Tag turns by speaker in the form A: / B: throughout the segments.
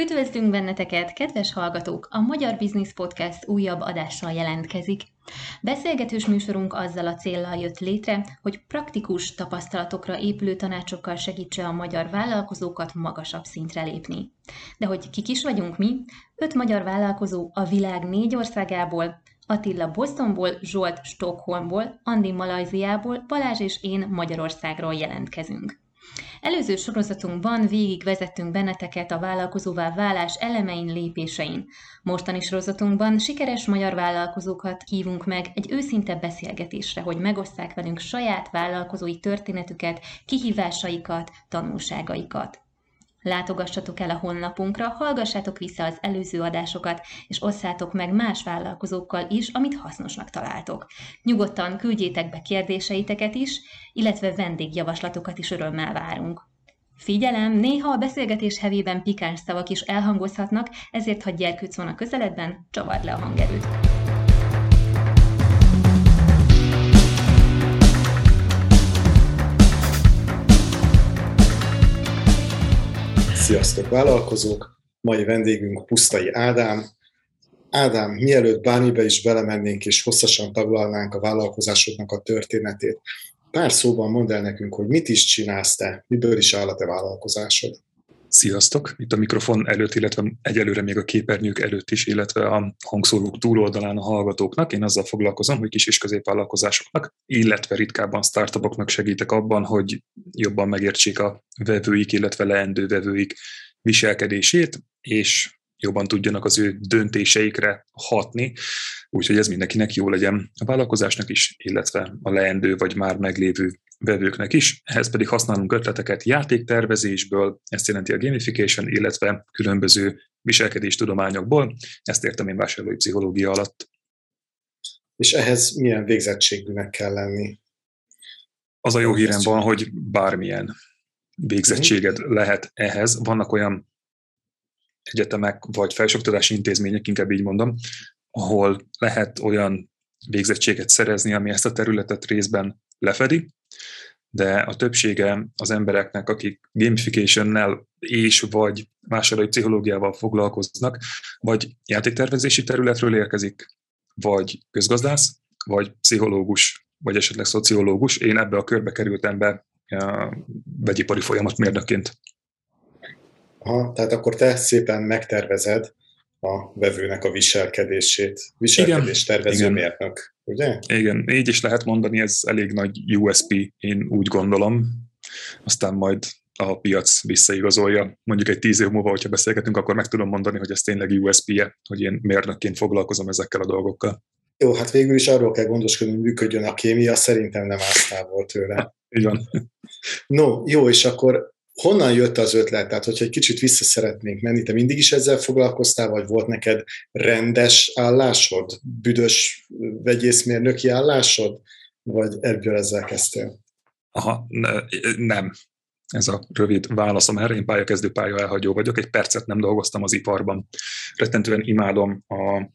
A: Üdvözlünk benneteket, kedves hallgatók! A Magyar Business Podcast újabb adással jelentkezik. Beszélgetős műsorunk azzal a céllal jött létre, hogy praktikus tapasztalatokra épülő tanácsokkal segítse a magyar vállalkozókat magasabb szintre lépni. De hogy kik is vagyunk mi? Öt magyar vállalkozó a világ négy országából, Attila Bostonból, Zsolt Stockholmból, Andi Malajziából, Balázs és én Magyarországról jelentkezünk. Előző sorozatunkban végigvezettünk benneteket a vállalkozóvá válás elemein lépésein. Mostani sorozatunkban sikeres magyar vállalkozókat hívunk meg egy őszinte beszélgetésre, hogy megosszák velünk saját vállalkozói történetüket, kihívásaikat, tanulságaikat. Látogassatok el a honlapunkra, hallgassátok vissza az előző adásokat, és osszátok meg más vállalkozókkal is, amit hasznosnak találtok. Nyugodtan küldjétek be kérdéseiteket is, illetve vendégjavaslatokat is örömmel várunk. Figyelem, néha a beszélgetés hevében pikáns szavak is elhangozhatnak, ezért ha gyerkőc van a közeledben, csavard le a hangerőt.
B: Sziasztok vállalkozók! Mai vendégünk Pusztai Ádám. Ádám, mielőtt bármibe is belemennénk és hosszasan taglalnánk a vállalkozásodnak a történetét, pár szóban mondd el nekünk, hogy mit is csinálsz te, miből is áll a te vállalkozásod.
C: Sziasztok! Itt a mikrofon előtt, illetve egyelőre még a képernyők előtt is, illetve a hangszórók túloldalán a hallgatóknak. Én azzal foglalkozom, hogy kis és középvállalkozásoknak, illetve ritkábban startupoknak segítek abban, hogy jobban megértsék a vevőik, illetve leendő vevőik viselkedését, és jobban tudjanak az ő döntéseikre hatni, úgyhogy ez mindenkinek jó legyen a vállalkozásnak is, illetve a leendő vagy már meglévő vevőknek is, ehhez pedig használunk ötleteket játéktervezésből, ezt jelenti a gamification, illetve különböző viselkedéstudományokból, ezt értem én vásárlói pszichológia alatt.
B: És ehhez milyen végzettségűnek kell lenni?
C: Az a jó hírem van, hogy bármilyen végzettséged uh-huh. lehet ehhez. Vannak olyan egyetemek vagy felsőoktatási intézmények, inkább így mondom, ahol lehet olyan végzettséget szerezni, ami ezt a területet részben lefedi, de a többsége az embereknek, akik gamification és vagy vásárlói pszichológiával foglalkoznak, vagy játéktervezési területről érkezik, vagy közgazdász, vagy pszichológus, vagy esetleg szociológus. Én ebbe a körbe kerültem be a vegyipari folyamatmérnökként.
B: Aha, tehát akkor te szépen megtervezed a vevőnek a viselkedését. Viselkedés tervező igen. mérnök, ugye?
C: Igen, így is lehet mondani, ez elég nagy USP, én úgy gondolom. Aztán majd a piac visszaigazolja. Mondjuk egy tíz év múlva, hogyha beszélgetünk, akkor meg tudom mondani, hogy ez tényleg USP-je, hogy én mérnökként foglalkozom ezekkel a dolgokkal.
B: Jó, hát végül is arról kell gondoskodni, hogy működjön a kémia, szerintem nem áll volt tőle.
C: Így van.
B: No, jó, és akkor honnan jött az ötlet? Tehát, hogyha egy kicsit vissza szeretnénk menni, te mindig is ezzel foglalkoztál, vagy volt neked rendes állásod, büdös vegyészmérnöki állásod, vagy ebből ezzel kezdtél?
C: Aha, ne, nem. Ez a rövid válaszom erre. Én pályakezdő pálya elhagyó vagyok. Egy percet nem dolgoztam az iparban. Rettentően imádom a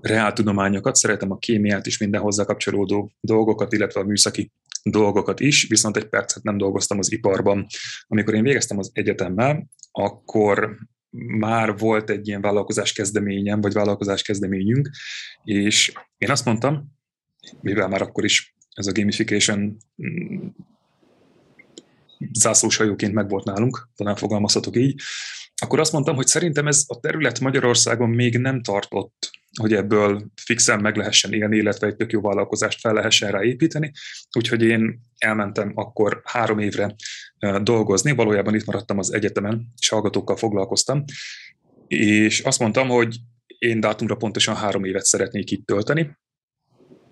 C: reáltudományokat, szeretem a kémiát is, minden hozzá kapcsolódó dolgokat, illetve a műszaki dolgokat is, viszont egy percet nem dolgoztam az iparban. Amikor én végeztem az egyetemmel, akkor már volt egy ilyen vállalkozás kezdeményem, vagy vállalkozás kezdeményünk, és én azt mondtam, mivel már akkor is ez a gamification mm, zászlós hajóként meg volt nálunk, talán fogalmazhatok így, akkor azt mondtam, hogy szerintem ez a terület Magyarországon még nem tartott hogy ebből fixen meg lehessen élni, illetve egy tök jó vállalkozást fel lehessen rá építeni. Úgyhogy én elmentem akkor három évre dolgozni, valójában itt maradtam az egyetemen, és hallgatókkal foglalkoztam, és azt mondtam, hogy én dátumra pontosan három évet szeretnék itt tölteni,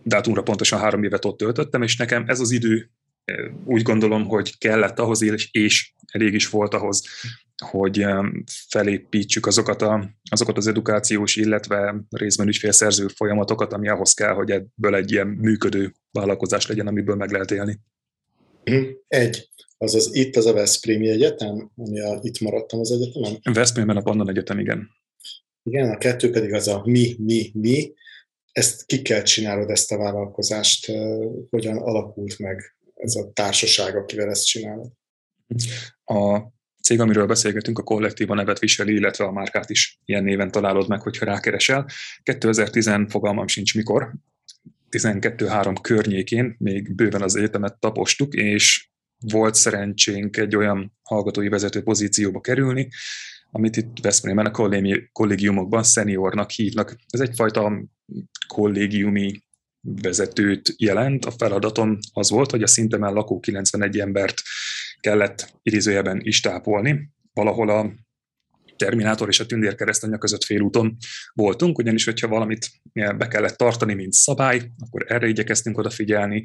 C: dátumra pontosan három évet ott töltöttem, és nekem ez az idő úgy gondolom, hogy kellett ahhoz, és, és elég is volt ahhoz, hogy felépítsük azokat, a, azokat az edukációs, illetve részben ügyfélszerző folyamatokat, ami ahhoz kell, hogy ebből egy ilyen működő vállalkozás legyen, amiből meg lehet élni.
B: Mhm. Egy. Azaz itt az a Veszprémi Egyetem, ami a, itt maradtam az egyetemen?
C: Veszprémben a Pannon Egyetem, igen.
B: Igen, a kettő pedig az a mi, mi, mi. Ezt ki kell csinálod, ezt a vállalkozást, hogyan alakult meg ez a társaság, akivel ezt csinálod?
C: A cég, amiről beszélgetünk, a kollektíva nevet viseli, illetve a márkát is ilyen néven találod meg, hogyha rákeresel. 2010 fogalmam sincs mikor, 12-3 környékén, még bőven az egyetemet tapostuk, és volt szerencsénk egy olyan hallgatói vezető pozícióba kerülni, amit itt Veszprémben a kollégiumokban szeniornak hívnak. Ez egyfajta kollégiumi vezetőt jelent. A feladatom az volt, hogy a szintemen lakó 91 embert kellett idézőjelben is tápolni. Valahol a Terminátor és a Tündér keresztanyja között félúton voltunk, ugyanis hogyha valamit be kellett tartani, mint szabály, akkor erre igyekeztünk odafigyelni.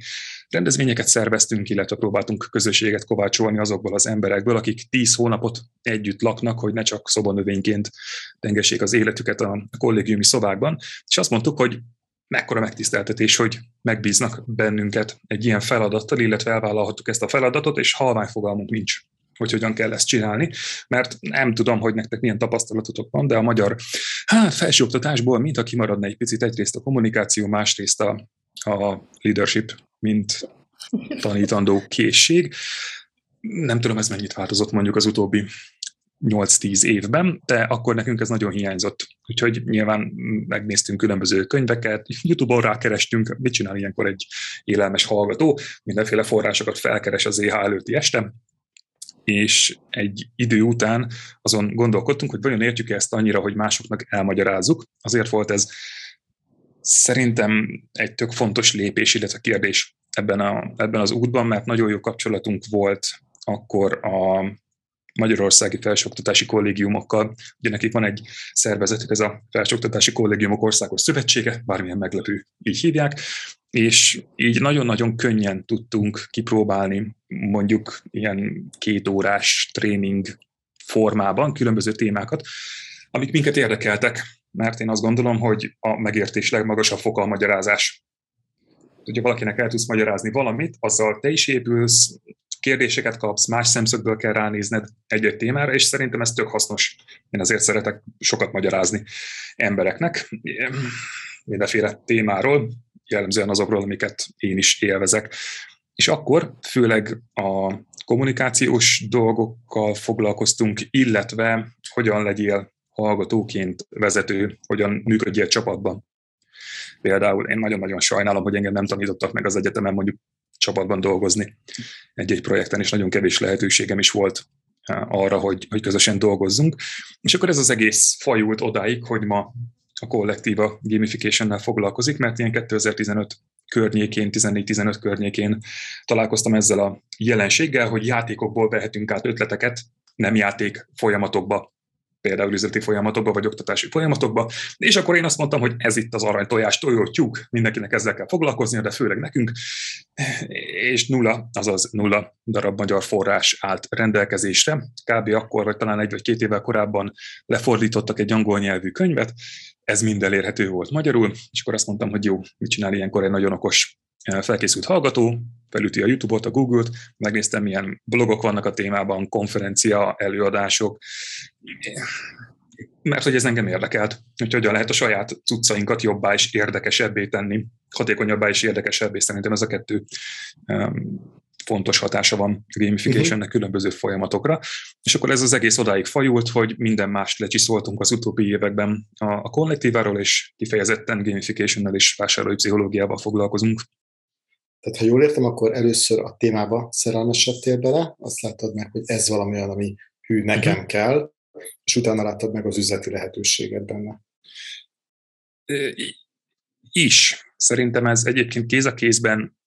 C: Rendezvényeket szerveztünk, illetve próbáltunk közösséget kovácsolni azokból az emberekből, akik tíz hónapot együtt laknak, hogy ne csak szobanövényként tengessék az életüket a kollégiumi szobákban. És azt mondtuk, hogy mekkora megtiszteltetés, hogy megbíznak bennünket egy ilyen feladattal, illetve elvállalhattuk ezt a feladatot, és halvány fogalmunk nincs hogy hogyan kell ezt csinálni, mert nem tudom, hogy nektek milyen tapasztalatotok van, de a magyar hát, felsőoktatásból mintha kimaradna egy picit egyrészt a kommunikáció, másrészt a, a leadership, mint tanítandó készség. Nem tudom, ez mennyit változott mondjuk az utóbbi 8-10 évben, de akkor nekünk ez nagyon hiányzott. Úgyhogy nyilván megnéztünk különböző könyveket, YouTube-on rákerestünk, mit csinál ilyenkor egy élelmes hallgató, mindenféle forrásokat felkeres az EH előtti este, és egy idő után azon gondolkodtunk, hogy vajon értjük ezt annyira, hogy másoknak elmagyarázzuk. Azért volt ez szerintem egy tök fontos lépés, illetve kérdés ebben, a, ebben az útban, mert nagyon jó kapcsolatunk volt akkor a magyarországi felsőoktatási kollégiumokkal. Ugye nekik van egy szervezetük, ez a Felsőoktatási Kollégiumok Országos Szövetsége, bármilyen meglepő, így hívják, és így nagyon-nagyon könnyen tudtunk kipróbálni mondjuk ilyen két órás tréning formában különböző témákat, amik minket érdekeltek, mert én azt gondolom, hogy a megértés legmagasabb foka a magyarázás. Hogyha valakinek el tudsz magyarázni valamit, azzal te is épülsz, kérdéseket kapsz, más szemszögből kell ránézned egy-egy témára, és szerintem ez tök hasznos. Én azért szeretek sokat magyarázni embereknek mindenféle témáról, jellemzően azokról, amiket én is élvezek. És akkor főleg a kommunikációs dolgokkal foglalkoztunk, illetve hogyan legyél hallgatóként vezető, hogyan működjél csapatban. Például én nagyon-nagyon sajnálom, hogy engem nem tanítottak meg az egyetemen mondjuk csapatban dolgozni egy-egy projekten, és nagyon kevés lehetőségem is volt eh, arra, hogy, hogy közösen dolgozzunk. És akkor ez az egész fajult odáig, hogy ma a kollektíva gamification foglalkozik, mert ilyen 2015 környékén, 14-15 környékén találkoztam ezzel a jelenséggel, hogy játékokból vehetünk át ötleteket, nem játék folyamatokba például üzleti folyamatokba, vagy oktatási folyamatokba, és akkor én azt mondtam, hogy ez itt az arany tojás, tojótyúk, mindenkinek ezzel kell foglalkoznia, de főleg nekünk, és nulla, azaz nulla darab magyar forrás állt rendelkezésre. Kb. akkor, vagy talán egy vagy két évvel korábban lefordítottak egy angol nyelvű könyvet, ez mind elérhető volt magyarul, és akkor azt mondtam, hogy jó, mit csinál ilyenkor egy nagyon okos felkészült hallgató, felüti a YouTube-ot, a Google-t, megnéztem, milyen blogok vannak a témában, konferencia, előadások, mert hogy ez engem érdekelt, hogy hogyan lehet a saját cuccainkat jobbá és érdekesebbé tenni, hatékonyabbá és érdekesebbé, szerintem ez a kettő fontos hatása van gamificationnek uh-huh. különböző folyamatokra, és akkor ez az egész odáig fajult, hogy minden mást lecsiszoltunk az utóbbi években a, a kollektíváról, és kifejezetten gamificationnel és vásárlói pszichológiával foglalkozunk.
B: Tehát ha jól értem, akkor először a témába szerelmesedtél bele, azt láttad meg, hogy ez valami olyan, ami hű, nekem uh-huh. kell, és utána láttad meg az üzleti lehetőséget benne.
C: Is. Szerintem ez egyébként kéz a kézben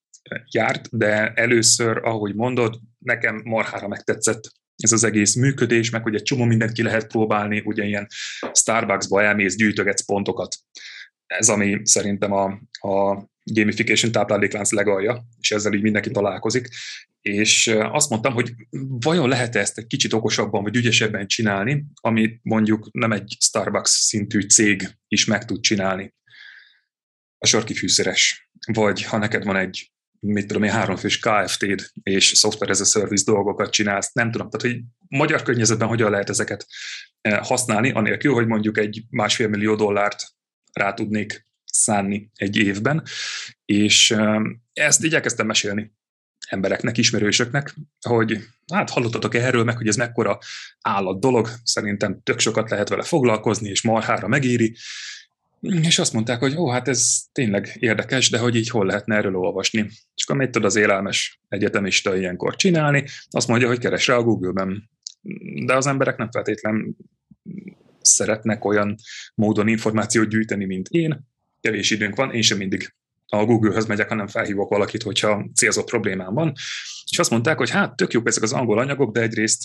C: járt, de először, ahogy mondod, nekem marhára megtetszett ez az egész működés, meg hogy egy csomó mindent ki lehet próbálni, ugye ilyen Starbucksba elmész, gyűjtögetsz pontokat. Ez, ami szerintem a, a gamification tápláléklánc legalja, és ezzel így mindenki találkozik. És azt mondtam, hogy vajon lehet ezt egy kicsit okosabban vagy ügyesebben csinálni, amit mondjuk nem egy Starbucks szintű cég is meg tud csinálni. A sarki fűszeres. Vagy ha neked van egy mit tudom én, háromfős KFT-d és software as a service dolgokat csinálsz, nem tudom, tehát hogy magyar környezetben hogyan lehet ezeket használni, anélkül, hogy mondjuk egy másfél millió dollárt rá tudnék szánni egy évben, és ezt így elkezdtem mesélni embereknek, ismerősöknek, hogy hát hallottatok erről, meg hogy ez mekkora állat dolog, szerintem tök sokat lehet vele foglalkozni, és marhára megéri, és azt mondták, hogy ó, hát ez tényleg érdekes, de hogy így hol lehetne erről olvasni. Csak amit tud az élelmes egyetemista ilyenkor csinálni, azt mondja, hogy keres rá a Google-ben. De az emberek nem feltétlen szeretnek olyan módon információt gyűjteni, mint én. Kevés időnk van, én sem mindig a Google-höz megyek, hanem felhívok valakit, hogyha célzott problémám van. És azt mondták, hogy hát tök jók ezek az angol anyagok, de egyrészt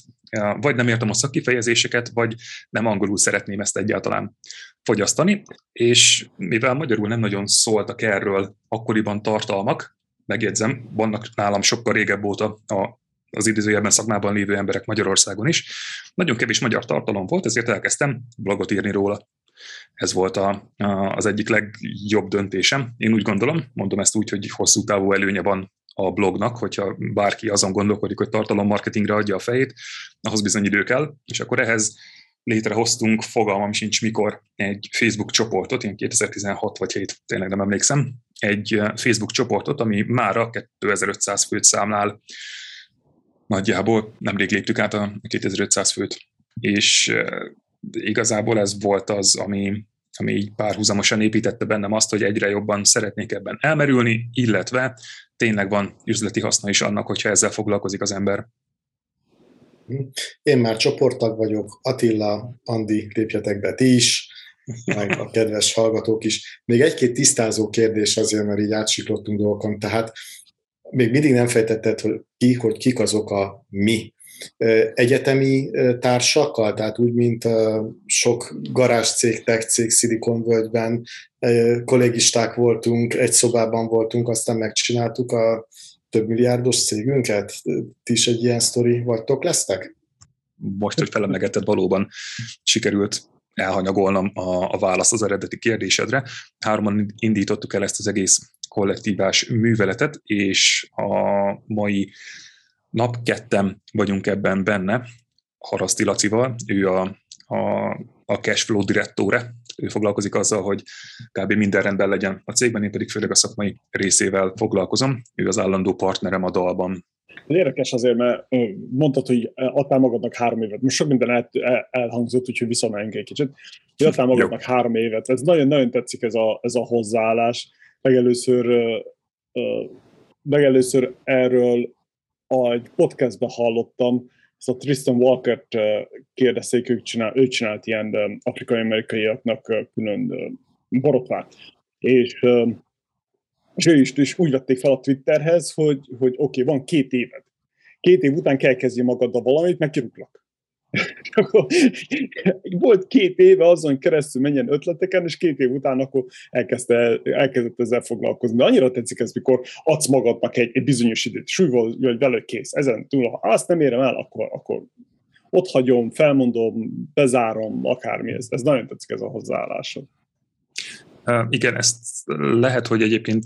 C: vagy nem értem a szakkifejezéseket, vagy nem angolul szeretném ezt egyáltalán fogyasztani, és mivel magyarul nem nagyon szóltak erről akkoriban tartalmak, megjegyzem, vannak nálam sokkal régebb óta a az idézőjelben szakmában lévő emberek Magyarországon is. Nagyon kevés magyar tartalom volt, ezért elkezdtem blogot írni róla. Ez volt a, a, az egyik legjobb döntésem. Én úgy gondolom, mondom ezt úgy, hogy hosszú távú előnye van a blognak, hogyha bárki azon gondolkodik, hogy tartalommarketingre adja a fejét, ahhoz bizony idő kell, és akkor ehhez létrehoztunk, fogalmam sincs mikor, egy Facebook csoportot, ilyen 2016 vagy 7, tényleg nem emlékszem, egy Facebook csoportot, ami mára 2500 főt számlál, nagyjából nemrég léptük át a 2500 főt, és igazából ez volt az, ami, ami így párhuzamosan építette bennem azt, hogy egyre jobban szeretnék ebben elmerülni, illetve tényleg van üzleti haszna is annak, hogyha ezzel foglalkozik az ember.
B: Én már csoporttag vagyok, Attila, Andi, lépjetek be ti is, meg a kedves hallgatók is. Még egy-két tisztázó kérdés azért, mert így átsiklottunk dolgokon, tehát még mindig nem fejtetted, ki, hogy kik azok a mi egyetemi társakkal, tehát úgy, mint sok garázscég, tech cég Silicon Valley-ben kollégisták voltunk, egy szobában voltunk, aztán megcsináltuk a több milliárdos cégünket. Ti is egy ilyen sztori vagytok lesztek?
C: Most, hogy felemlegetted, valóban sikerült elhanyagolnom a, a választ az eredeti kérdésedre. Hárman indítottuk el ezt az egész kollektívás műveletet, és a mai nap ketten vagyunk ebben benne, Haraszti Lacival, ő a, a, a cashflow direktóre, ő foglalkozik azzal, hogy kb. minden rendben legyen a cégben, én pedig főleg a szakmai részével foglalkozom, ő az állandó partnerem a dalban.
D: Érdekes azért, mert mondtad, hogy adtál magadnak három évet. Most sok minden el, el, elhangzott, úgyhogy visszamegyünk egy kicsit. Hogy adtál magadnak Jó. három évet. Ez nagyon-nagyon tetszik ez a, ez a hozzáállás. Legelőször, legelőször erről egy podcastben hallottam, ezt a Tristan Walker-t kérdezték, ők csinál, ő csinált ilyen afrikai-amerikaiaknak külön borotvát. És, és ő is, is úgy vették fel a Twitterhez, hogy, hogy oké, okay, van két éved. Két év után kell kezdni magaddal valamit, meg volt két éve azon keresztül menjen ötleteken, és két év után akkor elkezdte, elkezdett ezzel foglalkozni. De annyira tetszik ez, mikor adsz magadnak egy, egy bizonyos időt, és úgy vagy vele kész. Ezen túl, ha azt nem érem el, akkor, akkor ott hagyom, felmondom, bezárom, akármi. Ez, ez nagyon tetszik ez a hozzáállásod.
C: Igen, ezt lehet, hogy egyébként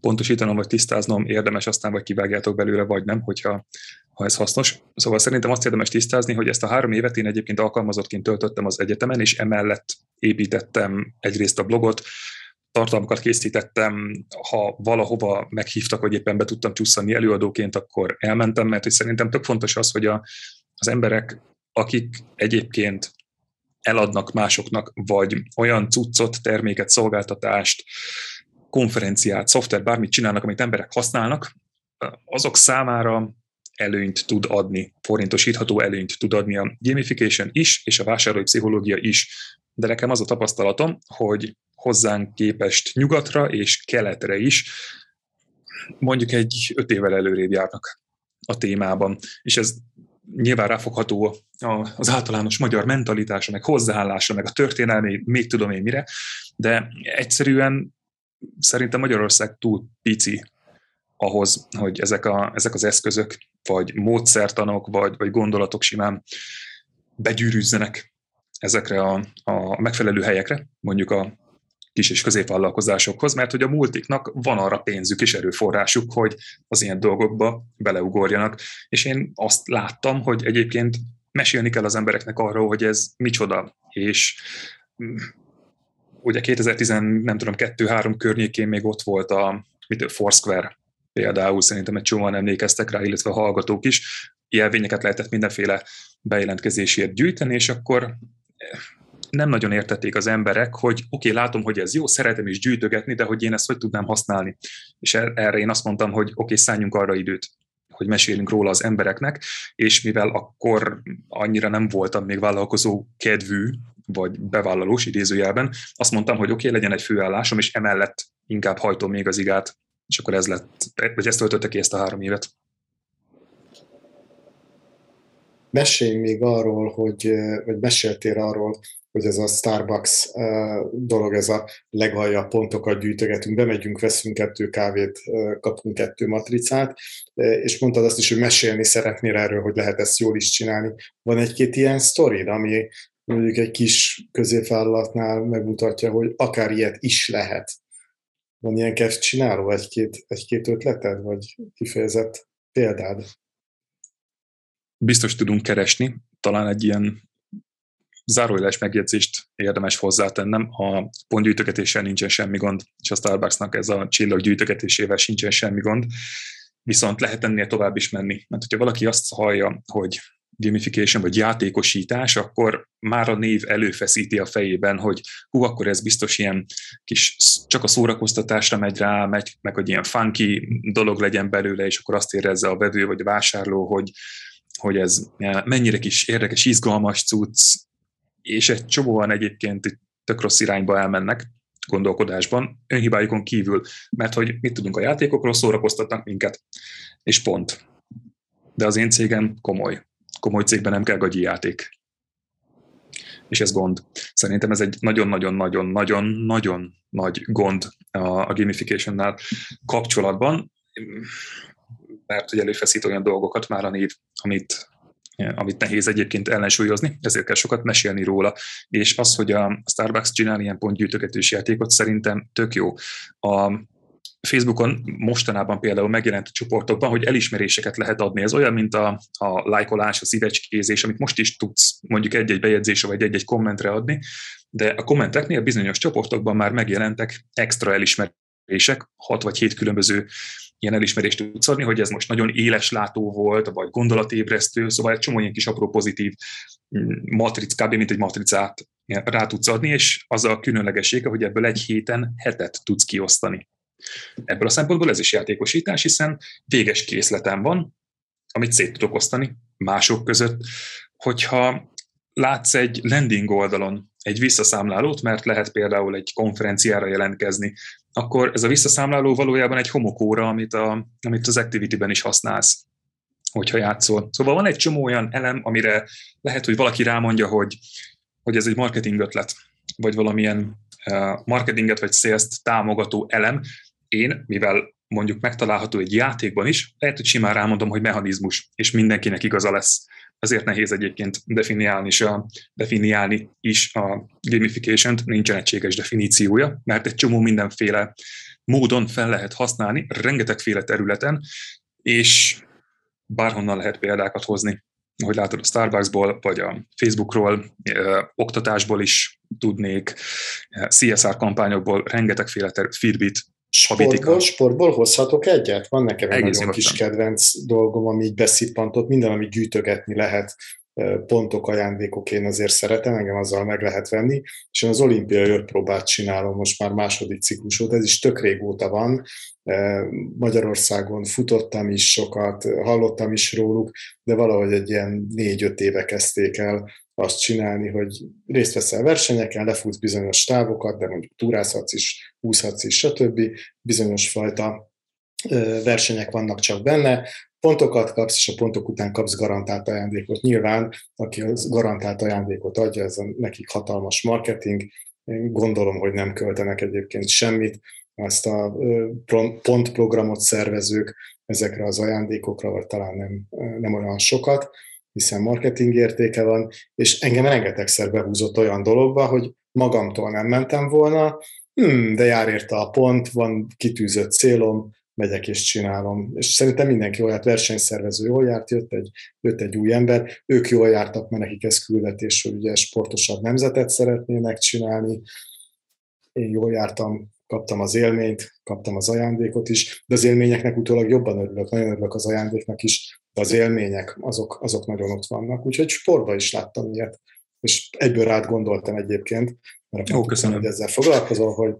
C: pontosítanom vagy tisztáznom érdemes, aztán vagy kivágjátok belőle, vagy nem, hogyha ha ez hasznos. Szóval szerintem azt érdemes tisztázni, hogy ezt a három évet én egyébként alkalmazottként töltöttem az egyetemen, és emellett építettem egyrészt a blogot, tartalmakat készítettem, ha valahova meghívtak, vagy éppen be tudtam csusszani előadóként, akkor elmentem, mert hogy szerintem tök fontos az, hogy a, az emberek, akik egyébként eladnak másoknak, vagy olyan cuccot, terméket, szolgáltatást, konferenciát, szoftvert, bármit csinálnak, amit emberek használnak, azok számára előnyt tud adni, forintosítható előnyt tud adni a gamification is, és a vásárlói pszichológia is. De nekem az a tapasztalatom, hogy hozzánk képest nyugatra és keletre is mondjuk egy öt évvel előrébb járnak a témában. És ez nyilván ráfogható az általános magyar mentalitása, meg hozzáállása, meg a történelmi, még tudom én mire, de egyszerűen szerintem Magyarország túl pici ahhoz, hogy ezek, a, ezek az eszközök, vagy módszertanok, vagy, vagy gondolatok simán begyűrűzzenek ezekre a, a megfelelő helyekre, mondjuk a kis és középvállalkozásokhoz, mert hogy a multiknak van arra pénzük és erőforrásuk, hogy az ilyen dolgokba beleugorjanak. És én azt láttam, hogy egyébként mesélni kell az embereknek arról, hogy ez micsoda, és ugye 2010, nem tudom, 2-3 környékén még ott volt a mit, Foursquare például szerintem egy csomóan emlékeztek rá, illetve a hallgatók is, jelvényeket lehetett mindenféle bejelentkezésért gyűjteni, és akkor nem nagyon értették az emberek, hogy oké, okay, látom, hogy ez jó, szeretem is gyűjtögetni, de hogy én ezt hogy tudnám használni. És er-, erre én azt mondtam, hogy oké, okay, szálljunk arra időt, hogy mesélünk róla az embereknek, és mivel akkor annyira nem voltam még vállalkozó kedvű, vagy bevállalós idézőjelben, azt mondtam, hogy oké, okay, legyen egy főállásom, és emellett inkább hajtom még az igát, és akkor ez lett, vagy ezt töltötte ki ezt a három évet.
B: Mesélj még arról, hogy, vagy meséltél arról, hogy ez a Starbucks dolog, ez a legalja pontokat gyűjtögetünk, bemegyünk, veszünk kettő kávét, kapunk kettő matricát, és mondtad azt is, hogy mesélni szeretnél erről, hogy lehet ezt jól is csinálni. Van egy-két ilyen sztorid, ami mondjuk egy kis középvállalatnál megmutatja, hogy akár ilyet is lehet. Van ilyen kezd csináló, egy-két, egy-két ötleted, vagy kifejezett példád?
C: Biztos tudunk keresni, talán egy ilyen zárójeles megjegyzést érdemes hozzátennem, a pontgyűjtögetéssel nincsen semmi gond, és a Starbucksnak ez a csillaggyűjtögetésével sincsen semmi gond, viszont lehet ennél tovább is menni. Mert hogyha valaki azt hallja, hogy gamification vagy játékosítás, akkor már a név előfeszíti a fejében, hogy hú, akkor ez biztos ilyen kis, csak a szórakoztatásra megy rá, megy, meg hogy ilyen funky dolog legyen belőle, és akkor azt érezze a vevő vagy a vásárló, hogy, hogy ez mennyire kis érdekes, izgalmas cucc, és egy csomóan egyébként tök rossz irányba elmennek gondolkodásban, önhibájukon kívül, mert hogy mit tudunk a játékokról, szórakoztatnak minket, és pont. De az én cégem komoly. Komoly cégben nem kell gagyi játék. És ez gond. Szerintem ez egy nagyon-nagyon-nagyon-nagyon-nagyon nagy gond a, gamification-nál kapcsolatban, mert hogy előfeszít olyan dolgokat már a név, amit amit nehéz egyébként ellensúlyozni, ezért kell sokat mesélni róla. És az, hogy a Starbucks csinál ilyen pontgyűjtögetős játékot, szerintem tök jó. A Facebookon mostanában például megjelent a csoportokban, hogy elismeréseket lehet adni. Ez olyan, mint a, a lájkolás, a szívecskézés, amit most is tudsz mondjuk egy-egy bejegyzésre vagy egy-egy kommentre adni, de a kommenteknél bizonyos csoportokban már megjelentek extra elismerések, hat vagy hét különböző ilyen elismerést tudsz adni, hogy ez most nagyon éles látó volt, vagy gondolatébresztő, szóval egy csomó ilyen kis apró pozitív mm, matric, kb. mint egy matricát rá tudsz adni, és az a különlegessége, hogy ebből egy héten hetet tudsz kiosztani. Ebből a szempontból ez is játékosítás, hiszen véges készletem van, amit szét tudok osztani mások között. Hogyha látsz egy landing oldalon egy visszaszámlálót, mert lehet például egy konferenciára jelentkezni, akkor ez a visszaszámláló valójában egy homokóra, amit, a, amit az Activity-ben is használsz, hogyha játszol. Szóval van egy csomó olyan elem, amire lehet, hogy valaki rámondja, hogy, hogy ez egy marketing ötlet, vagy valamilyen uh, marketinget vagy sales támogató elem. Én, mivel mondjuk megtalálható egy játékban is, lehet, hogy simán rámondom, hogy mechanizmus, és mindenkinek igaza lesz ezért nehéz egyébként definiálni is a, definiálni is a gamification-t, nincsen egységes definíciója, mert egy csomó mindenféle módon fel lehet használni, rengetegféle területen, és bárhonnan lehet példákat hozni. Ahogy látod a Starbucksból, vagy a Facebookról, ö, oktatásból is tudnék, CSR kampányokból rengetegféle ter- Fitbit,
B: Sportból, sportból hozhatok egyet? Van nekem egy nagyon kis kedvenc dolgom, ami így beszippantott, minden, amit gyűjtögetni lehet, pontok, ajándékok, én azért szeretem, engem azzal meg lehet venni, és én az olimpiai ötpróbát csinálom most már második ciklus óta, ez is tök régóta van, Magyarországon futottam is sokat, hallottam is róluk, de valahogy egy ilyen négy-öt éve kezdték el azt csinálni, hogy részt veszel versenyeken, lefutsz bizonyos távokat, de mondjuk túrázhatsz is, úszhatsz is, stb. Bizonyos fajta versenyek vannak csak benne, pontokat kapsz, és a pontok után kapsz garantált ajándékot. Nyilván, aki az garantált ajándékot adja, ez a nekik hatalmas marketing, én gondolom, hogy nem költenek egyébként semmit, ezt a pontprogramot szervezők ezekre az ajándékokra, vagy talán nem, nem olyan sokat, hiszen marketing értéke van, és engem rengetegszer behúzott olyan dologba, hogy magamtól nem mentem volna, hmm, de jár érte a pont, van kitűzött célom, megyek és csinálom. És szerintem mindenki olyat versenyszervező jól járt, jött egy, jött egy új ember, ők jól jártak, mert nekik ez küldetés, hogy ugye sportosabb nemzetet szeretnének csinálni. Én jól jártam, kaptam az élményt, kaptam az ajándékot is, de az élményeknek utólag jobban örülök, nagyon örülök az ajándéknak is, az élmények, azok, azok nagyon ott vannak. Úgyhogy sportban is láttam ilyet, és egyből rád gondoltam egyébként, mert Jó, köszönöm. hogy ezzel foglalkozol, hogy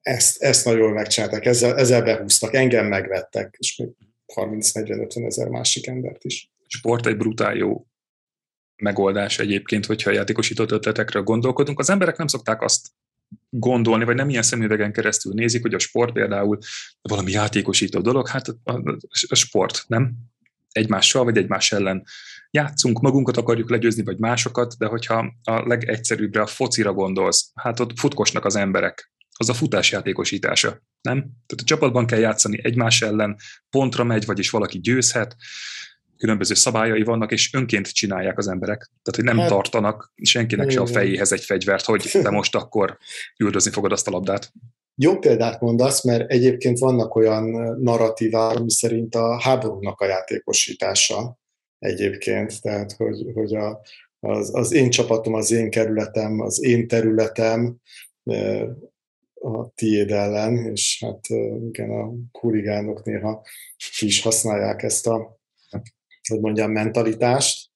B: ezt, ezt nagyon megcsináltak, ezzel, ezzel behúztak, engem megvettek, és még 30-40-50 ezer másik embert is.
C: Sport egy brutál jó megoldás egyébként, hogyha a játékosított ötletekről gondolkodunk. Az emberek nem szokták azt gondolni, vagy nem ilyen szemüvegen keresztül nézik, hogy a sport például valami játékosító dolog, hát a, a, a sport, nem? Egymással vagy egymás ellen játszunk, magunkat akarjuk legyőzni, vagy másokat, de hogyha a legegyszerűbbre a focira gondolsz, hát ott futkosnak az emberek, az a futásjátékosítása, nem? Tehát a csapatban kell játszani egymás ellen, pontra megy, vagyis valaki győzhet, különböző szabályai vannak, és önként csinálják az emberek. Tehát, hogy nem hát, tartanak senkinek se a fejéhez egy fegyvert, hogy te most akkor üldözni fogod azt a labdát.
B: Jó példát mondasz, mert egyébként vannak olyan narratívák, ami szerint a háborúnak a játékosítása egyébként, tehát hogy, hogy a, az, az én csapatom, az én kerületem, az én területem a tiéd ellen, és hát igen, a kurigánok néha ki is használják ezt a hogy mondjam, mentalitást.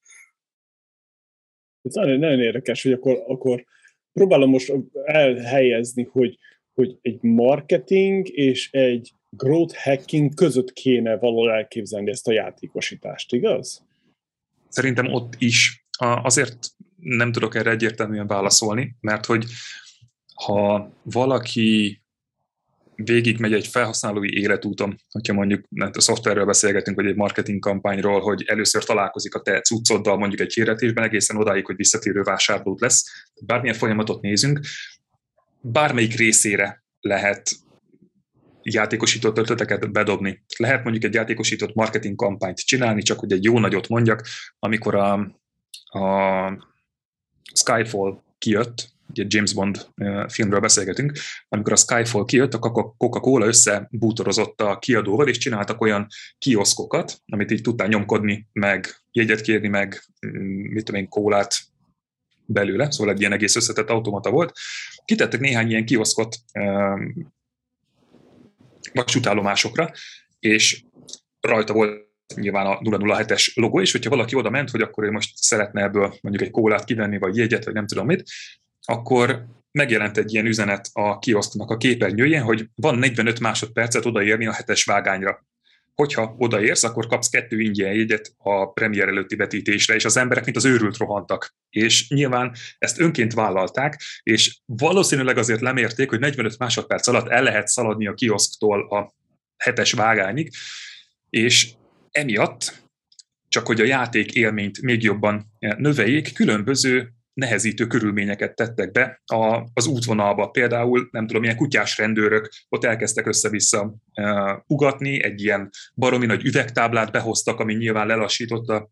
D: Ez nagyon, nagyon érdekes, hogy akkor, akkor próbálom most elhelyezni, hogy, hogy egy marketing és egy growth hacking között kéne valahol elképzelni ezt a játékosítást, igaz?
C: Szerintem ott is. Azért nem tudok erre egyértelműen válaszolni, mert hogy ha valaki végigmegy egy felhasználói életúton, hogyha mondjuk a szoftverről beszélgetünk, vagy egy marketing kampányról, hogy először találkozik a te cuccoddal mondjuk egy hirdetésben, egészen odáig, hogy visszatérő vásárlót lesz. Bármilyen folyamatot nézünk, bármelyik részére lehet játékosított ötleteket bedobni. Lehet mondjuk egy játékosított marketing kampányt csinálni, csak hogy egy jó nagyot mondjak, amikor a, a Skyfall kijött, ugye James Bond filmről beszélgetünk, amikor a Skyfall kijött, a Coca-Cola összebútorozott a kiadóval, és csináltak olyan kioszkokat, amit így tudtál nyomkodni, meg jegyet kérni, meg mm, mit tudom én, kólát belőle, szóval egy ilyen egész összetett automata volt. Kitettek néhány ilyen kioszkot vasútállomásokra, és rajta volt nyilván a 007-es logó, és hogyha valaki oda ment, hogy akkor ő most szeretne ebből mondjuk egy kólát kivenni, vagy jegyet, vagy nem tudom mit, akkor megjelent egy ilyen üzenet a kiosztónak a képernyőjén, hogy van 45 másodpercet odaérni a hetes vágányra. Hogyha odaérsz, akkor kapsz kettő ingyen jegyet a premier előtti vetítésre, és az emberek, mint az őrült rohantak. És nyilván ezt önként vállalták, és valószínűleg azért lemérték, hogy 45 másodperc alatt el lehet szaladni a kioszktól a hetes vágányig, és emiatt, csak hogy a játék élményt még jobban növeljék, különböző nehezítő körülményeket tettek be a, az útvonalba. Például, nem tudom, ilyen kutyás rendőrök ott elkezdtek össze-vissza uh, ugatni, egy ilyen baromi nagy üvegtáblát behoztak, ami nyilván lelassította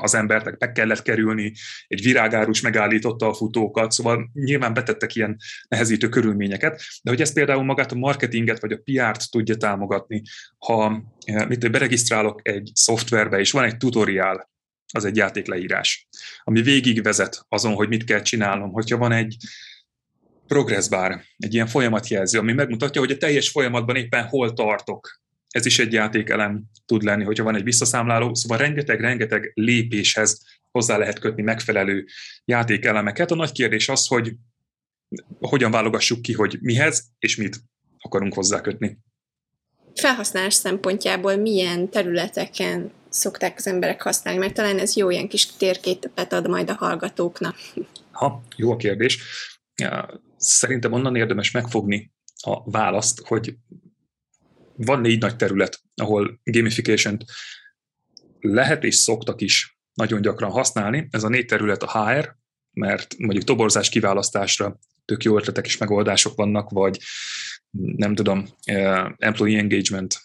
C: az embertek meg kellett kerülni, egy virágárus megállította a futókat, szóval nyilván betettek ilyen nehezítő körülményeket, de hogy ez például magát a marketinget vagy a PR-t tudja támogatni, ha mit beregisztrálok egy szoftverbe, és van egy tutoriál, az egy játékleírás, ami végig vezet azon, hogy mit kell csinálnom. Hogyha van egy progress bar, egy ilyen folyamatjelző, ami megmutatja, hogy a teljes folyamatban éppen hol tartok. Ez is egy játékelem tud lenni, hogyha van egy visszaszámláló, szóval rengeteg-rengeteg lépéshez hozzá lehet kötni megfelelő játékelemeket. A nagy kérdés az, hogy hogyan válogassuk ki, hogy mihez és mit akarunk hozzá kötni.
E: Felhasználás szempontjából milyen területeken szokták az emberek használni, mert talán ez jó ilyen kis térképet ad majd a hallgatóknak.
C: Ha, jó a kérdés. Szerintem onnan érdemes megfogni a választ, hogy van négy nagy terület, ahol gamification lehet és szoktak is nagyon gyakran használni. Ez a négy terület a HR, mert mondjuk toborzás kiválasztásra tök jó ötletek és megoldások vannak, vagy nem tudom, eh, employee engagement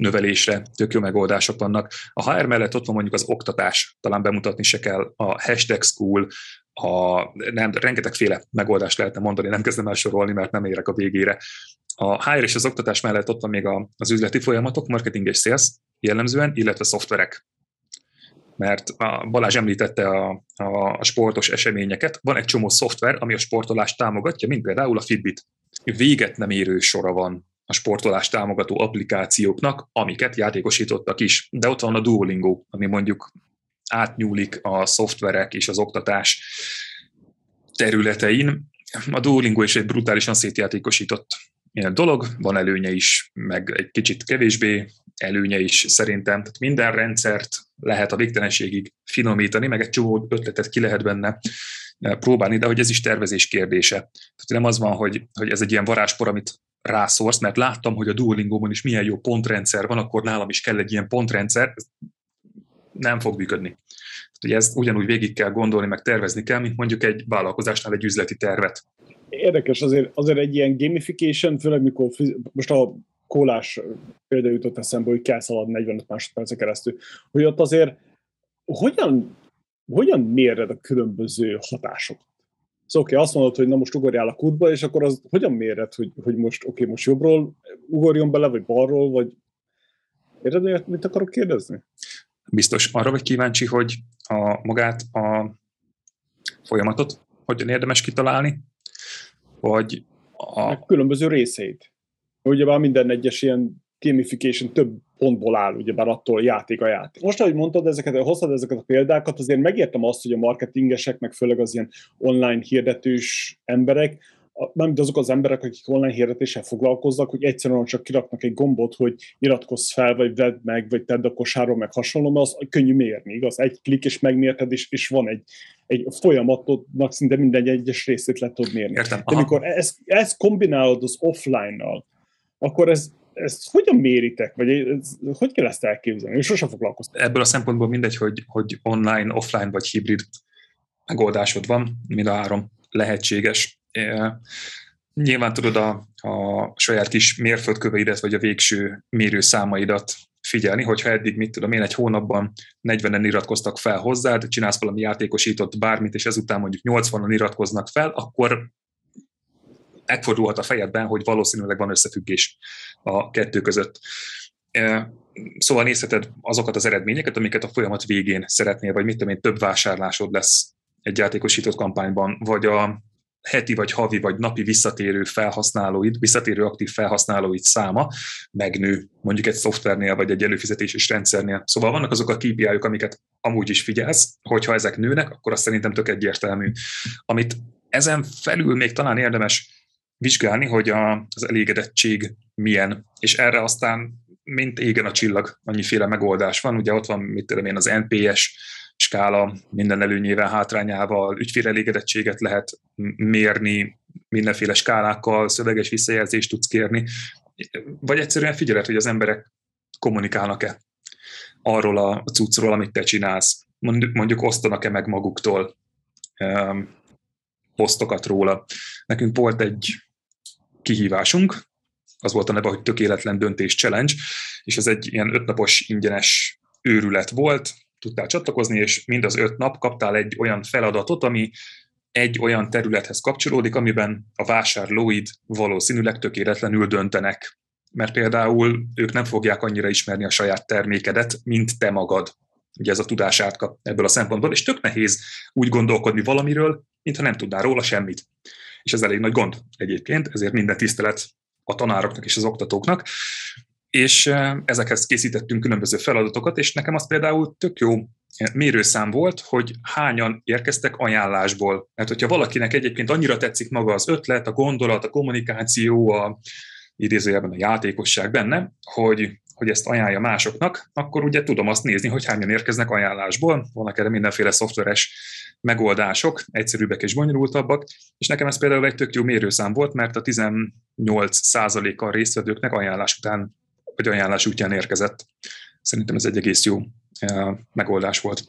C: növelésre tök jó megoldások vannak. A HR mellett ott van mondjuk az oktatás, talán bemutatni se kell, a hashtag school, a, nem, rengetegféle megoldást lehetne mondani, nem kezdem el sorolni, mert nem érek a végére. A HR és az oktatás mellett ott van még a, az üzleti folyamatok, marketing és sales jellemzően, illetve szoftverek. Mert a Balázs említette a, a, sportos eseményeket, van egy csomó szoftver, ami a sportolást támogatja, mint például a Fitbit véget nem érő sora van a sportolás támogató applikációknak, amiket játékosítottak is. De ott van a Duolingo, ami mondjuk átnyúlik a szoftverek és az oktatás területein. A Duolingo is egy brutálisan szétjátékosított dolog, van előnye is, meg egy kicsit kevésbé előnye is szerintem. Tehát minden rendszert lehet a végtelenségig finomítani, meg egy csomó ötletet ki lehet benne próbálni, de hogy ez is tervezés kérdése. Tehát nem az van, hogy, hogy ez egy ilyen varázspor, amit rászorsz, mert láttam, hogy a Duolingo-ban is milyen jó pontrendszer van, akkor nálam is kell egy ilyen pontrendszer, nem fog működni. Ugye ezt ugyanúgy végig kell gondolni, meg tervezni kell, mint mondjuk egy vállalkozásnál egy üzleti tervet.
D: Érdekes, azért, azért egy ilyen gamification, főleg mikor most a kólás példa jutott eszembe, hogy kell szaladni 45 másodpercen keresztül, hogy ott azért hogyan, hogyan méred a különböző hatásokat? Szóval oké, okay, azt mondod, hogy na most ugorjál a kútba, és akkor az hogyan méred, hogy, hogy most oké, okay, most jobbról ugorjon bele, vagy balról, vagy érted, mit akarok kérdezni?
C: Biztos arra vagy kíváncsi, hogy a magát a folyamatot hogyan érdemes kitalálni, vagy
D: a... Meg különböző részeit. Ugyebár minden egyes ilyen gamification több pontból áll, ugyebár attól játék a játék. Most, ahogy mondtad, ezeket, hoztad ezeket a példákat, azért megértem azt, hogy a marketingesek, meg főleg az ilyen online hirdetős emberek, nem azok az emberek, akik online hirdetéssel foglalkoznak, hogy egyszerűen csak kiraknak egy gombot, hogy iratkozz fel, vagy vedd meg, vagy tedd a kosárról, meg hasonló, mert az könnyű mérni, igaz? Egy klik, és megmérted, és, és van egy, egy folyamatodnak szinte minden egyes részét le tudod mérni.
C: Értem.
D: De amikor ezt, ezt kombinálod az offline-nal, akkor ez, ezt hogyan méritek, vagy ez, hogy kell ezt elképzelni? És sosem foglalkoztam.
C: Ebből a szempontból mindegy, hogy, hogy online, offline vagy hibrid megoldásod van, mind a három lehetséges. Nyilván tudod a, a saját kis mérföldköveidet, vagy a végső mérőszámaidat figyelni, hogyha eddig, mit tudom én, egy hónapban 40-en iratkoztak fel hozzád, csinálsz valami játékosított bármit, és ezután mondjuk 80-an iratkoznak fel, akkor megfordulhat a fejedben, hogy valószínűleg van összefüggés a kettő között. Szóval nézheted azokat az eredményeket, amiket a folyamat végén szeretnél, vagy mit tudom én, több vásárlásod lesz egy játékosított kampányban, vagy a heti, vagy havi, vagy napi visszatérő felhasználóid, visszatérő aktív felhasználóid száma megnő, mondjuk egy szoftvernél, vagy egy előfizetéses rendszernél. Szóval vannak azok a KPI-ok, amiket amúgy is figyelsz, hogyha ezek nőnek, akkor azt szerintem tök egyértelmű. Amit ezen felül még talán érdemes vizsgálni, hogy a, az elégedettség milyen, és erre aztán mint égen a csillag, annyiféle megoldás van. Ugye ott van, mit tudom én, az NPS skála minden előnyével, hátrányával, ügyfélelégedettséget lehet mérni, mindenféle skálákkal, szöveges visszajelzést tudsz kérni, vagy egyszerűen figyeled, hogy az emberek kommunikálnak-e arról a cuccról, amit te csinálsz. Mondjuk, osztanak-e meg maguktól um, posztokat róla. Nekünk volt egy kihívásunk, az volt a neve, hogy Tökéletlen Döntés Challenge, és ez egy ilyen ötnapos ingyenes őrület volt, tudtál csatlakozni, és mind az öt nap kaptál egy olyan feladatot, ami egy olyan területhez kapcsolódik, amiben a vásárlóid valószínűleg tökéletlenül döntenek. Mert például ők nem fogják annyira ismerni a saját termékedet, mint te magad. Ugye ez a tudás átkap ebből a szempontból, és tök nehéz úgy gondolkodni valamiről, mintha nem tudnál róla semmit. És ez elég nagy gond egyébként, ezért minden tisztelet a tanároknak és az oktatóknak és ezekhez készítettünk különböző feladatokat, és nekem az például tök jó mérőszám volt, hogy hányan érkeztek ajánlásból. Mert hogyha valakinek egyébként annyira tetszik maga az ötlet, a gondolat, a kommunikáció, a idézőjelben a játékosság benne, hogy, hogy ezt ajánlja másoknak, akkor ugye tudom azt nézni, hogy hányan érkeznek ajánlásból. Vannak erre mindenféle szoftveres megoldások, egyszerűbbek és bonyolultabbak, és nekem ez például egy tök jó mérőszám volt, mert a 18%-a résztvevőknek ajánlás után vagy ajánlás útján érkezett. Szerintem ez egy egész jó eh, megoldás volt.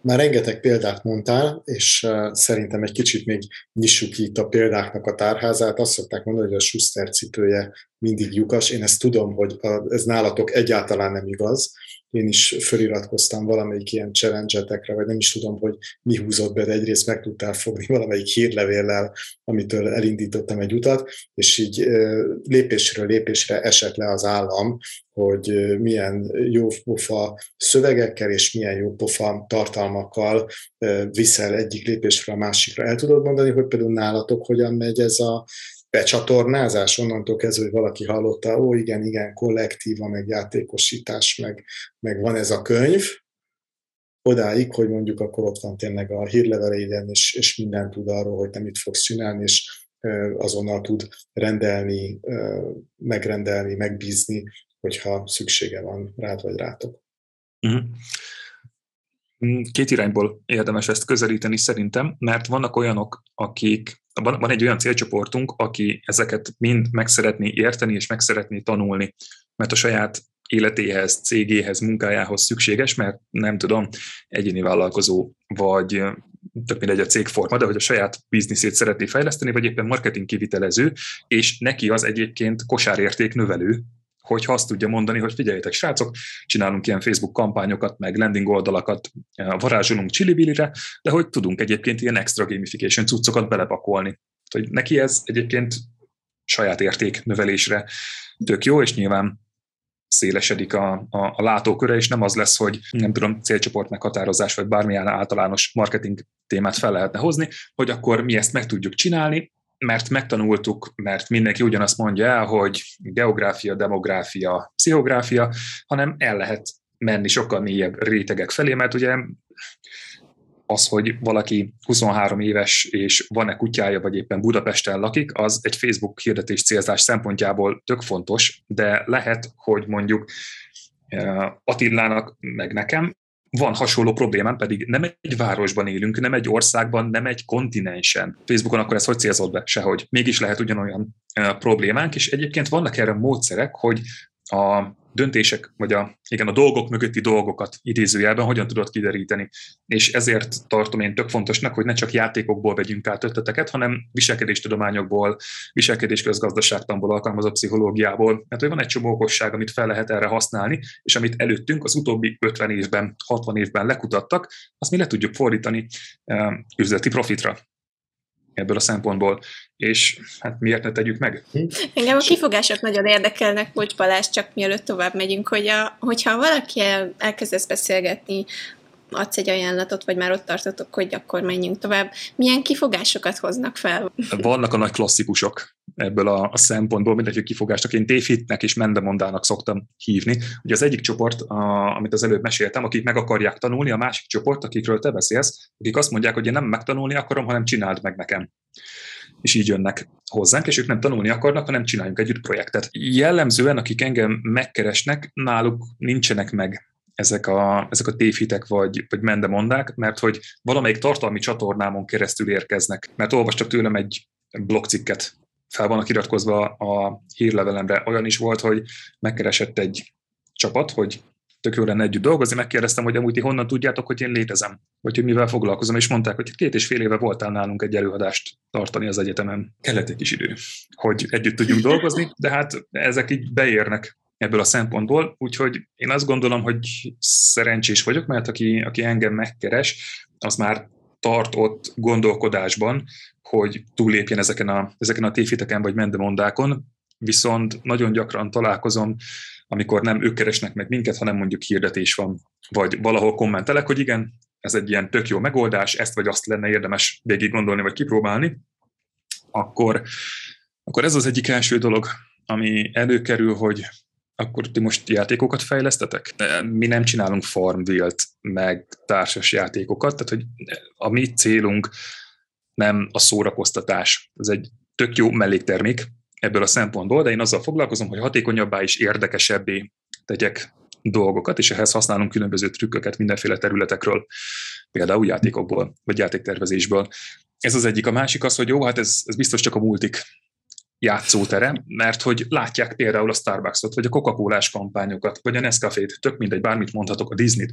B: Már rengeteg példát mondtál, és eh, szerintem egy kicsit még nyissuk itt a példáknak a tárházát. Azt szokták mondani, hogy a Schuster cipője mindig lyukas. Én ezt tudom, hogy ez nálatok egyáltalán nem igaz. Én is feliratkoztam valamelyik ilyen challenge vagy nem is tudom, hogy mi húzott be, de egyrészt meg tudtál fogni valamelyik hírlevéllel, amitől elindítottam egy utat, és így lépésről lépésre esett le az állam, hogy milyen jó pofa szövegekkel és milyen jó pofa tartalmakkal viszel egyik lépésről a másikra. El tudod mondani, hogy például nálatok hogyan megy ez a becsatornázás, onnantól kezdve, hogy valaki hallotta, ó igen, igen, kollektíva, meg játékosítás, meg, meg van ez a könyv, odáig, hogy mondjuk akkor ott van tényleg a hírlevelében, és, és minden tud arról, hogy te mit fogsz csinálni, és azonnal tud rendelni, megrendelni, megbízni, hogyha szüksége van rád vagy rátok. Uh-huh.
C: Két irányból érdemes ezt közelíteni szerintem, mert vannak olyanok, akik, van, van egy olyan célcsoportunk, aki ezeket mind meg szeretné érteni és meg szeretné tanulni, mert a saját életéhez, cégéhez, munkájához szükséges, mert nem tudom, egyéni vállalkozó, vagy tök mindegy a cégforma, de hogy a saját bizniszét szeretné fejleszteni, vagy éppen marketing kivitelező, és neki az egyébként kosárérték növelő, hogyha azt tudja mondani, hogy figyeljetek, srácok, csinálunk ilyen Facebook kampányokat, meg landing oldalakat, eh, varázsolunk csilibilire, de hogy tudunk egyébként ilyen extra gamification cuccokat belepakolni. Hogy neki ez egyébként saját érték növelésre tök jó, és nyilván szélesedik a, a, a látóköre, és nem az lesz, hogy nem tudom, célcsoport meghatározás, vagy bármilyen általános marketing témát fel lehetne hozni, hogy akkor mi ezt meg tudjuk csinálni, mert megtanultuk, mert mindenki ugyanazt mondja el, hogy geográfia, demográfia, pszichográfia, hanem el lehet menni sokkal mélyebb rétegek felé, mert ugye az, hogy valaki 23 éves és van-e kutyája, vagy éppen Budapesten lakik, az egy Facebook hirdetés célzás szempontjából tök fontos, de lehet, hogy mondjuk eh, Attilának, meg nekem van hasonló problémám, pedig nem egy városban élünk, nem egy országban, nem egy kontinensen. Facebookon akkor ez hogy célzott be? Sehogy. Mégis lehet ugyanolyan problémánk, és egyébként vannak erre módszerek, hogy a döntések, vagy a, igen, a dolgok mögötti dolgokat idézőjelben hogyan tudod kideríteni. És ezért tartom én tök fontosnak, hogy ne csak játékokból vegyünk át ötleteket, hanem viselkedéstudományokból, viselkedésközgazdaságtanból, alkalmazott pszichológiából, mert hogy van egy csomó okosság, amit fel lehet erre használni, és amit előttünk az utóbbi 50 évben, 60 évben lekutattak, azt mi le tudjuk fordítani eh, üzleti profitra ebből a szempontból, és hát miért ne tegyük meg?
E: Engem a kifogások nagyon érdekelnek, Bocs Balázs, csak mielőtt tovább megyünk, hogy a, hogyha valaki el, elkezdesz beszélgetni, adsz egy ajánlatot, vagy már ott tartotok, hogy akkor menjünk tovább, milyen kifogásokat hoznak fel?
C: Vannak a nagy klasszikusok ebből a, a szempontból, mindegy, hogy kifogásnak én tévhitnek és mendemondának szoktam hívni. Ugye az egyik csoport, a, amit az előbb meséltem, akik meg akarják tanulni, a másik csoport, akikről te beszélsz, akik azt mondják, hogy én nem megtanulni akarom, hanem csináld meg nekem és így jönnek hozzánk, és ők nem tanulni akarnak, hanem csináljunk együtt projektet. Jellemzően, akik engem megkeresnek, náluk nincsenek meg ezek a, ezek a tévhitek vagy, vagy mendemondák, mert hogy valamelyik tartalmi csatornámon keresztül érkeznek. Mert olvastak tőlem egy blogcikket, fel vannak iratkozva a hírlevelemre. Olyan is volt, hogy megkeresett egy csapat, hogy tök jó lenne együtt dolgozni, megkérdeztem, hogy amúgy ti honnan tudjátok, hogy én létezem, vagy hogy mivel foglalkozom, és mondták, hogy két és fél éve voltál nálunk egy előadást tartani az egyetemen. Kellett egy kis idő, hogy együtt tudjunk dolgozni, de hát ezek így beérnek ebből a szempontból, úgyhogy én azt gondolom, hogy szerencsés vagyok, mert aki, aki engem megkeres, az már tart ott gondolkodásban, hogy túllépjen ezeken a, ezeken a tévhiteken vagy mendemondákon, viszont nagyon gyakran találkozom, amikor nem ők keresnek meg minket, hanem mondjuk hirdetés van, vagy valahol kommentelek, hogy igen, ez egy ilyen tök jó megoldás, ezt vagy azt lenne érdemes végig gondolni, vagy kipróbálni, akkor, akkor ez az egyik első dolog, ami előkerül, hogy akkor ti most játékokat fejlesztetek? Mi nem csinálunk Farmville-t, meg társas játékokat, tehát hogy a mi célunk nem a szórakoztatás. Ez egy tök jó melléktermék ebből a szempontból, de én azzal foglalkozom, hogy hatékonyabbá és érdekesebbé tegyek dolgokat, és ehhez használunk különböző trükköket mindenféle területekről, például játékokból, vagy játéktervezésből. Ez az egyik. A másik az, hogy jó, hát ez, ez biztos csak a multik játszótere, mert hogy látják például a Starbucks-ot, vagy a coca kampányokat, vagy a Nescafé-t, tök mindegy, bármit mondhatok, a Disney-t,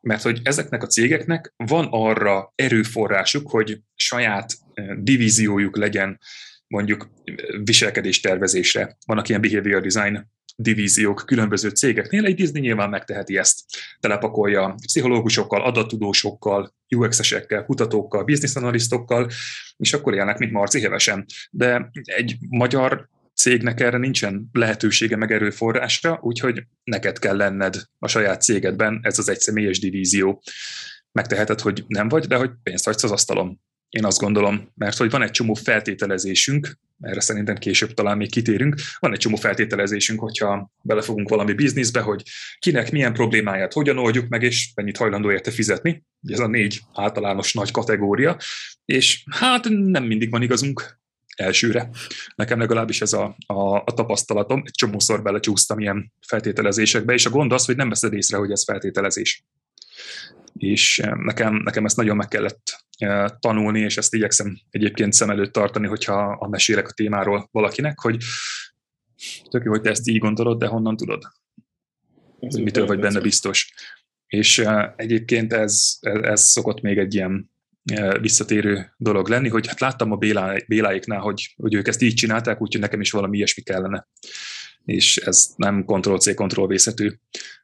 C: mert hogy ezeknek a cégeknek van arra erőforrásuk, hogy saját eh, divíziójuk legyen mondjuk viselkedés tervezésre. Vannak ilyen behavior design divíziók különböző cégeknél, egy Disney nyilván megteheti ezt. Telepakolja pszichológusokkal, adattudósokkal, UX-esekkel, kutatókkal, bizniszanalisztokkal, és akkor élnek, mint Marci hevesen. De egy magyar cégnek erre nincsen lehetősége meg erőforrásra, úgyhogy neked kell lenned a saját cégedben, ez az egyszemélyes divízió. Megteheted, hogy nem vagy, de hogy pénzt hagysz az asztalon. Én azt gondolom, mert hogy van egy csomó feltételezésünk, erre szerintem később talán még kitérünk, van egy csomó feltételezésünk, hogyha belefogunk valami bizniszbe, hogy kinek milyen problémáját hogyan oldjuk meg, és mennyit hajlandó érte fizetni. Ez a négy általános nagy kategória, és hát nem mindig van igazunk elsőre. Nekem legalábbis ez a, a, a tapasztalatom. Egy csomószor belecsúsztam ilyen feltételezésekbe, és a gond az, hogy nem veszed észre, hogy ez feltételezés. És eh, nekem, nekem ezt nagyon meg kellett tanulni, és ezt igyekszem egyébként szem előtt tartani, hogyha a mesélek a témáról valakinek, hogy tök jó, hogy te ezt így gondolod, de honnan tudod? Ez mitől vagy benne biztos? És egyébként ez, ez, szokott még egy ilyen visszatérő dolog lenni, hogy hát láttam a Bélá, Béláiknál, hogy, hogy ők ezt így csinálták, úgyhogy nekem is valami ilyesmi kellene. És ez nem Ctrl-C, Ctrl-V-szetű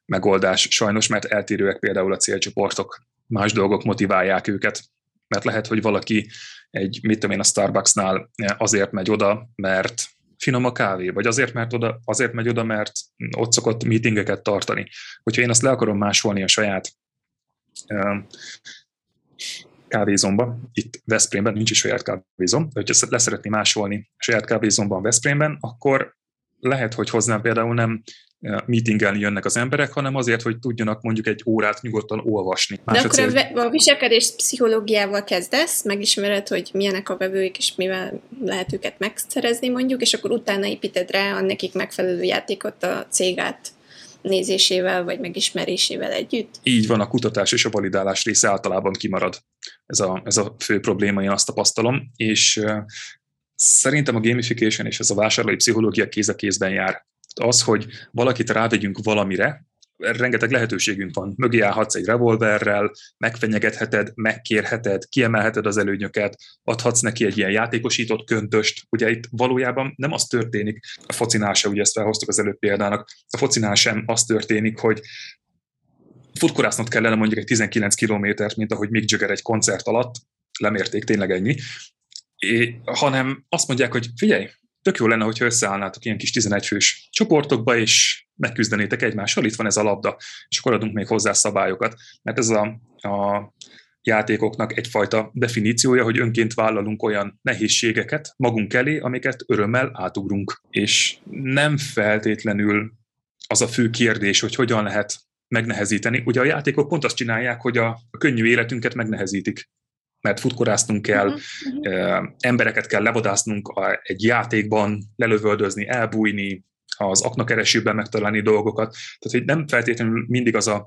C: megoldás sajnos, mert eltérőek például a célcsoportok, más dolgok motiválják őket, mert lehet, hogy valaki egy, mit tudom én, a Starbucksnál azért megy oda, mert finom a kávé, vagy azért, mert oda, azért megy oda, mert ott szokott meetingeket tartani. Hogyha én azt le akarom másolni a saját kávézomba, itt Veszprémben nincs is saját kávézom, de hogyha leszeretném másolni a saját kávézomban Veszprémben, akkor lehet, hogy hoznám például nem meetingelni jönnek az emberek, hanem azért, hogy tudjanak mondjuk egy órát nyugodtan olvasni.
E: Más De akkor cél... a viselkedés pszichológiával kezdesz, megismered, hogy milyenek a vevőik, és mivel lehet őket megszerezni mondjuk, és akkor utána építed rá a nekik megfelelő játékot a cégát nézésével vagy megismerésével együtt?
C: Így van, a kutatás és a validálás része általában kimarad. Ez a, ez a fő probléma, én azt tapasztalom, és szerintem a gamification és ez a vásárlói pszichológia kéz a kézben jár. Az, hogy valakit rávegyünk valamire, rengeteg lehetőségünk van. Mögé állhatsz egy revolverrel, megfenyegetheted, megkérheted, kiemelheted az előnyöket, adhatsz neki egy ilyen játékosított köntöst. Ugye itt valójában nem az történik, a focinál se, ugye ezt felhoztuk az előbb példának, a focinál sem az történik, hogy futkorásznod kellene mondjuk egy 19 kilométert, mint ahogy Mick Jagger egy koncert alatt, lemérték, tényleg ennyi, é, hanem azt mondják, hogy figyelj, tök jó lenne, hogyha összeállnátok ilyen kis 11 fős csoportokba, és megküzdenétek egymással, itt van ez a labda, és akkor adunk még hozzá szabályokat. Mert ez a, a játékoknak egyfajta definíciója, hogy önként vállalunk olyan nehézségeket magunk elé, amiket örömmel átugrunk. És nem feltétlenül az a fő kérdés, hogy hogyan lehet megnehezíteni. Ugye a játékok pont azt csinálják, hogy a könnyű életünket megnehezítik mert futkoráztunk kell, uh-huh. embereket kell levadásznunk egy játékban, lelövöldözni, elbújni, az aknakeresőben megtalálni dolgokat. Tehát, hogy nem feltétlenül mindig az a,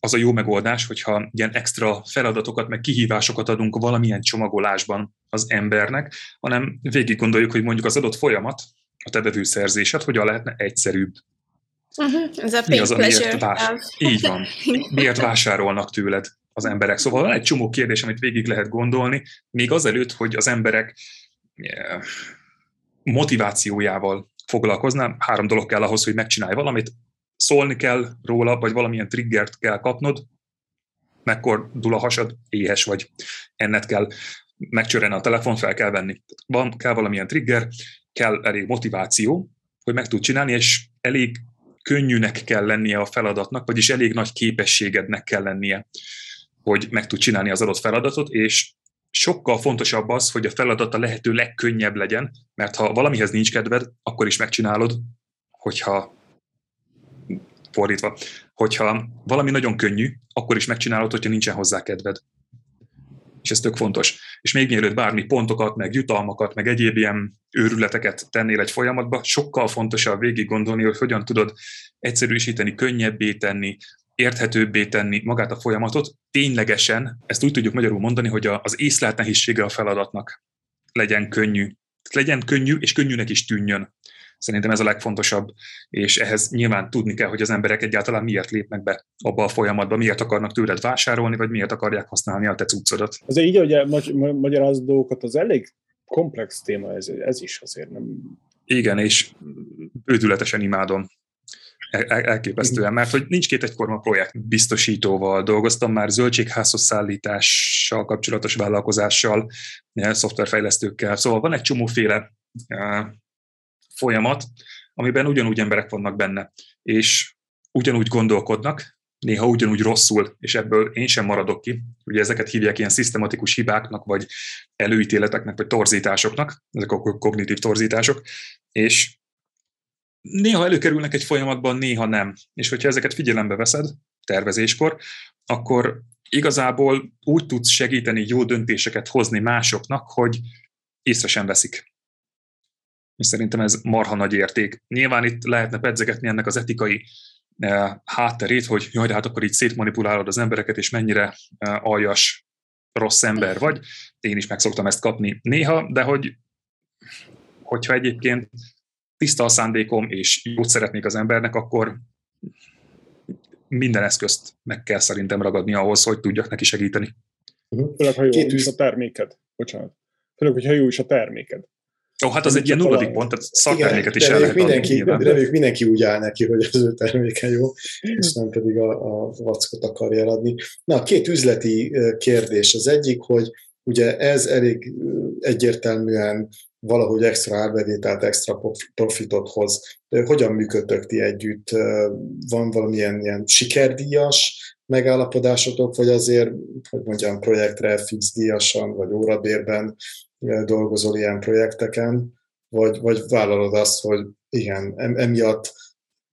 C: az a jó megoldás, hogyha ilyen extra feladatokat, meg kihívásokat adunk valamilyen csomagolásban az embernek, hanem végig gondoljuk, hogy mondjuk az adott folyamat, a te bevőszerzésed hogyan lehetne egyszerűbb.
E: Uh-huh. Ez a Mi az, miért vás...
C: Így van. Miért vásárolnak tőled az emberek? Szóval van egy csomó kérdés, amit végig lehet gondolni, még azelőtt, hogy az emberek eh, motivációjával foglalkoznám. Három dolog kell ahhoz, hogy megcsinálj valamit. Szólni kell róla, vagy valamilyen triggert kell kapnod, dul a hasad, éhes vagy, enned kell, megcsörren a telefon, fel kell venni. Van, kell valamilyen trigger, kell elég motiváció, hogy meg tud csinálni, és elég könnyűnek kell lennie a feladatnak, vagyis elég nagy képességednek kell lennie, hogy meg tud csinálni az adott feladatot, és sokkal fontosabb az, hogy a feladat a lehető legkönnyebb legyen, mert ha valamihez nincs kedved, akkor is megcsinálod, hogyha fordítva, hogyha valami nagyon könnyű, akkor is megcsinálod, hogyha nincsen hozzá kedved. És ez tök fontos. És még mielőtt bármi pontokat, meg jutalmakat, meg egyéb ilyen őrületeket tennél egy folyamatba, sokkal fontosabb végig gondolni, hogy hogyan tudod egyszerűsíteni, könnyebbé tenni, érthetőbbé tenni magát a folyamatot, ténylegesen, ezt úgy tudjuk magyarul mondani, hogy az észlelt nehézsége a feladatnak legyen könnyű. Legyen könnyű, és könnyűnek is tűnjön. Szerintem ez a legfontosabb, és ehhez nyilván tudni kell, hogy az emberek egyáltalán miért lépnek be abba a folyamatba, miért akarnak tőled vásárolni, vagy miért akarják használni a te cuccodat.
D: Az így, hogy magy- magyaráz dolgokat, az elég komplex téma ez, ez is azért nem...
C: Igen, és bődületesen imádom. Elképesztően, mert hogy nincs két egyforma projekt. Biztosítóval dolgoztam már, zöldségházhoz szállítással kapcsolatos vállalkozással, szoftverfejlesztőkkel, szóval van egy csomóféle folyamat, amiben ugyanúgy emberek vannak benne, és ugyanúgy gondolkodnak, néha ugyanúgy rosszul, és ebből én sem maradok ki. Ugye ezeket hívják ilyen szisztematikus hibáknak, vagy előítéleteknek, vagy torzításoknak, ezek a kognitív torzítások, és néha előkerülnek egy folyamatban, néha nem. És hogyha ezeket figyelembe veszed tervezéskor, akkor igazából úgy tudsz segíteni jó döntéseket hozni másoknak, hogy észre sem veszik. És szerintem ez marha nagy érték. Nyilván itt lehetne pedzegetni ennek az etikai eh, hátterét, hogy jaj, de hát akkor így szétmanipulálod az embereket, és mennyire eh, aljas, rossz ember vagy. Én is meg szoktam ezt kapni néha, de hogy hogyha egyébként tiszta a szándékom, és jót szeretnék az embernek, akkor minden eszközt meg kell szerintem ragadni ahhoz, hogy tudjak neki segíteni.
D: Uh-huh. Főleg, ha jó Két is a terméked. Bocsánat. Főleg, hogyha jó is a terméked.
C: Ó, hát az egy ilyen nulladik pont, tehát szakterméket is el lehet
B: mindenki, adni. Reméljük mindenki úgy áll neki, hogy az ő terméke jó, és nem pedig a, a vackot akarja eladni. Na, két üzleti kérdés. Az egyik, hogy ugye ez elég egyértelműen valahogy extra árbevételt, extra profitot hoz. Hogyan működtök ti együtt? Van valamilyen ilyen sikerdíjas megállapodásotok, vagy azért, hogy mondjam, projektre fix díjasan, vagy órabérben dolgozol ilyen projekteken, vagy, vagy vállalod azt, hogy igen, emiatt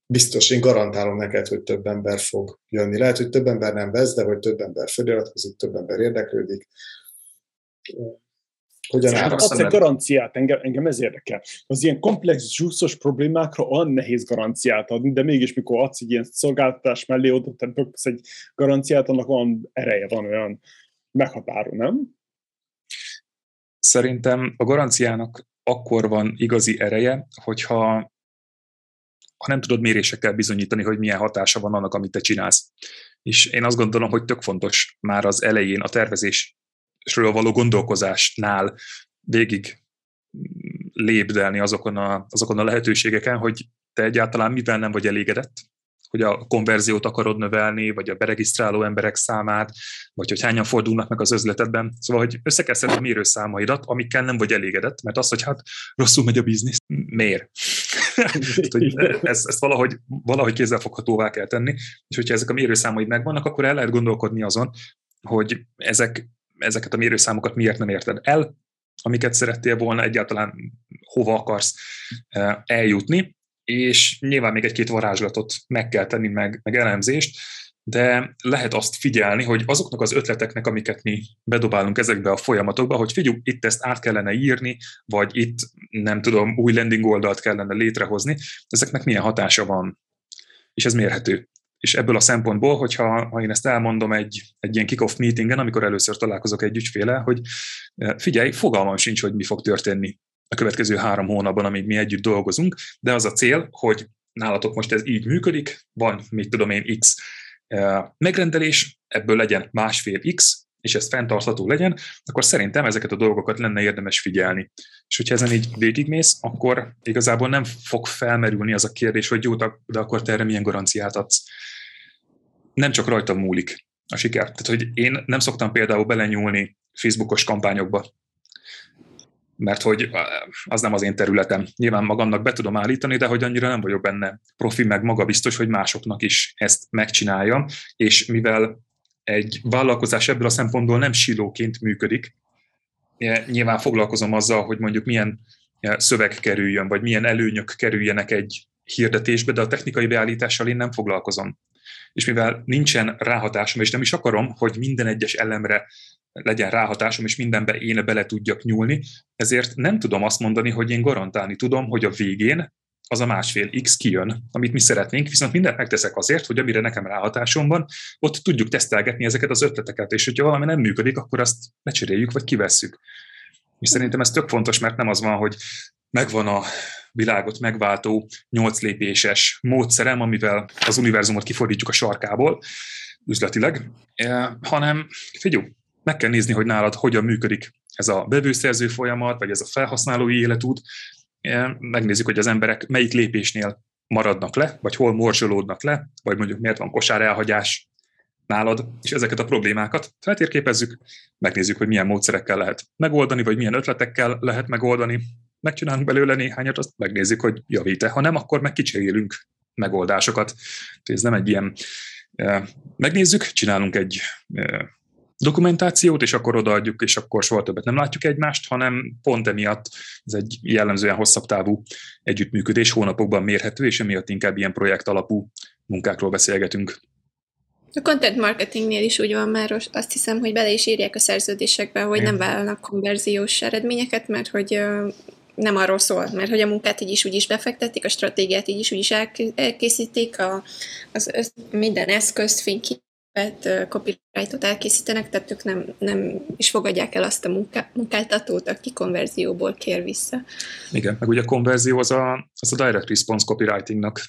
B: biztos, én garantálom neked, hogy több ember fog jönni. Lehet, hogy több ember nem vesz, de hogy több ember feliratkozik, több ember érdeklődik.
D: Hogyan hát adsz egy garanciát, engem, engem ez érdekel. Az ilyen komplex, zsúszos problémákra olyan nehéz garanciát adni, de mégis mikor adsz egy ilyen szolgáltatás mellé, oda böksz egy garanciát, annak van ereje, van olyan meghatáró, nem?
C: Szerintem a garanciának akkor van igazi ereje, hogyha ha nem tudod mérésekkel bizonyítani, hogy milyen hatása van annak, amit te csinálsz. És én azt gondolom, hogy tök fontos már az elején a tervezés ről való gondolkozásnál végig lépdelni azokon a, azokon a lehetőségeken, hogy te egyáltalán mivel nem vagy elégedett, hogy a konverziót akarod növelni, vagy a beregisztráló emberek számát, vagy hogy hányan fordulnak meg az özletedben. Szóval, hogy össze kell szedni a mérőszámaidat, amikkel nem vagy elégedett, mert az, hogy hát rosszul megy a biznisz, miért? ezt, ezt valahogy, valahogy kézzelfoghatóvá kell tenni, és hogyha ezek a mérőszámaid megvannak, akkor el lehet gondolkodni azon, hogy ezek ezeket a mérőszámokat miért nem érted el, amiket szerettél volna, egyáltalán hova akarsz e, eljutni, és nyilván még egy-két varázslatot meg kell tenni, meg, meg elemzést, de lehet azt figyelni, hogy azoknak az ötleteknek, amiket mi bedobálunk ezekbe a folyamatokba, hogy figyelj, itt ezt át kellene írni, vagy itt, nem tudom, új landing oldalt kellene létrehozni, ezeknek milyen hatása van, és ez mérhető és ebből a szempontból, hogyha ha én ezt elmondom egy, egy ilyen kick-off meetingen, amikor először találkozok egy ügyféle, hogy eh, figyelj, fogalmam sincs, hogy mi fog történni a következő három hónapban, amíg mi együtt dolgozunk, de az a cél, hogy nálatok most ez így működik, van, mit tudom én, X eh, megrendelés, ebből legyen másfél X, és ez fenntartható legyen, akkor szerintem ezeket a dolgokat lenne érdemes figyelni. És hogyha ezen így végigmész, akkor igazából nem fog felmerülni az a kérdés, hogy jó, de akkor te erre milyen garanciát adsz nem csak rajtam múlik a siker. Tehát, hogy én nem szoktam például belenyúlni Facebookos kampányokba, mert hogy az nem az én területem. Nyilván magamnak be tudom állítani, de hogy annyira nem vagyok benne profi, meg maga biztos, hogy másoknak is ezt megcsinálja, és mivel egy vállalkozás ebből a szempontból nem silóként működik, nyilván foglalkozom azzal, hogy mondjuk milyen szöveg kerüljön, vagy milyen előnyök kerüljenek egy hirdetésbe, de a technikai beállítással én nem foglalkozom. És mivel nincsen ráhatásom, és nem is akarom, hogy minden egyes elemre legyen ráhatásom, és mindenbe én bele tudjak nyúlni, ezért nem tudom azt mondani, hogy én garantálni tudom, hogy a végén az a másfél X kijön, amit mi szeretnénk, viszont mindent megteszek azért, hogy amire nekem ráhatásom van, ott tudjuk tesztelgetni ezeket az ötleteket, és hogyha valami nem működik, akkor azt lecseréljük, vagy kivesszük. És szerintem ez tök fontos, mert nem az van, hogy megvan a világot megváltó nyolc lépéses módszerem, amivel az univerzumot kifordítjuk a sarkából üzletileg, hanem figyelj, meg kell nézni, hogy nálad hogyan működik ez a bevőszerző folyamat, vagy ez a felhasználói életút, megnézzük, hogy az emberek melyik lépésnél maradnak le, vagy hol morzsolódnak le, vagy mondjuk miért van kosár elhagyás nálad, és ezeket a problémákat feltérképezzük, megnézzük, hogy milyen módszerekkel lehet megoldani, vagy milyen ötletekkel lehet megoldani, megcsinálunk belőle néhányat, azt megnézzük, hogy javít-e. Ha nem, akkor meg kicserélünk megoldásokat. Ez nem egy ilyen megnézzük, csinálunk egy dokumentációt, és akkor odaadjuk, és akkor soha többet nem látjuk egymást, hanem pont emiatt ez egy jellemzően hosszabb távú együttműködés, hónapokban mérhető, és emiatt inkább ilyen projekt alapú munkákról beszélgetünk.
E: A content marketingnél is úgy van már, azt hiszem, hogy bele is írják a szerződésekbe, hogy Igen. nem vállalnak konverziós eredményeket, mert hogy nem arról szól, mert hogy a munkát így is úgy is befektetik, a stratégiát így is úgy is elkészítik, a, az, minden eszközt, fényképet, copyrightot elkészítenek, tehát ők nem, nem is fogadják el azt a munká, munkáltatót, aki konverzióból kér vissza.
C: Igen, meg ugye a konverzió az a, az a direct response copywritingnak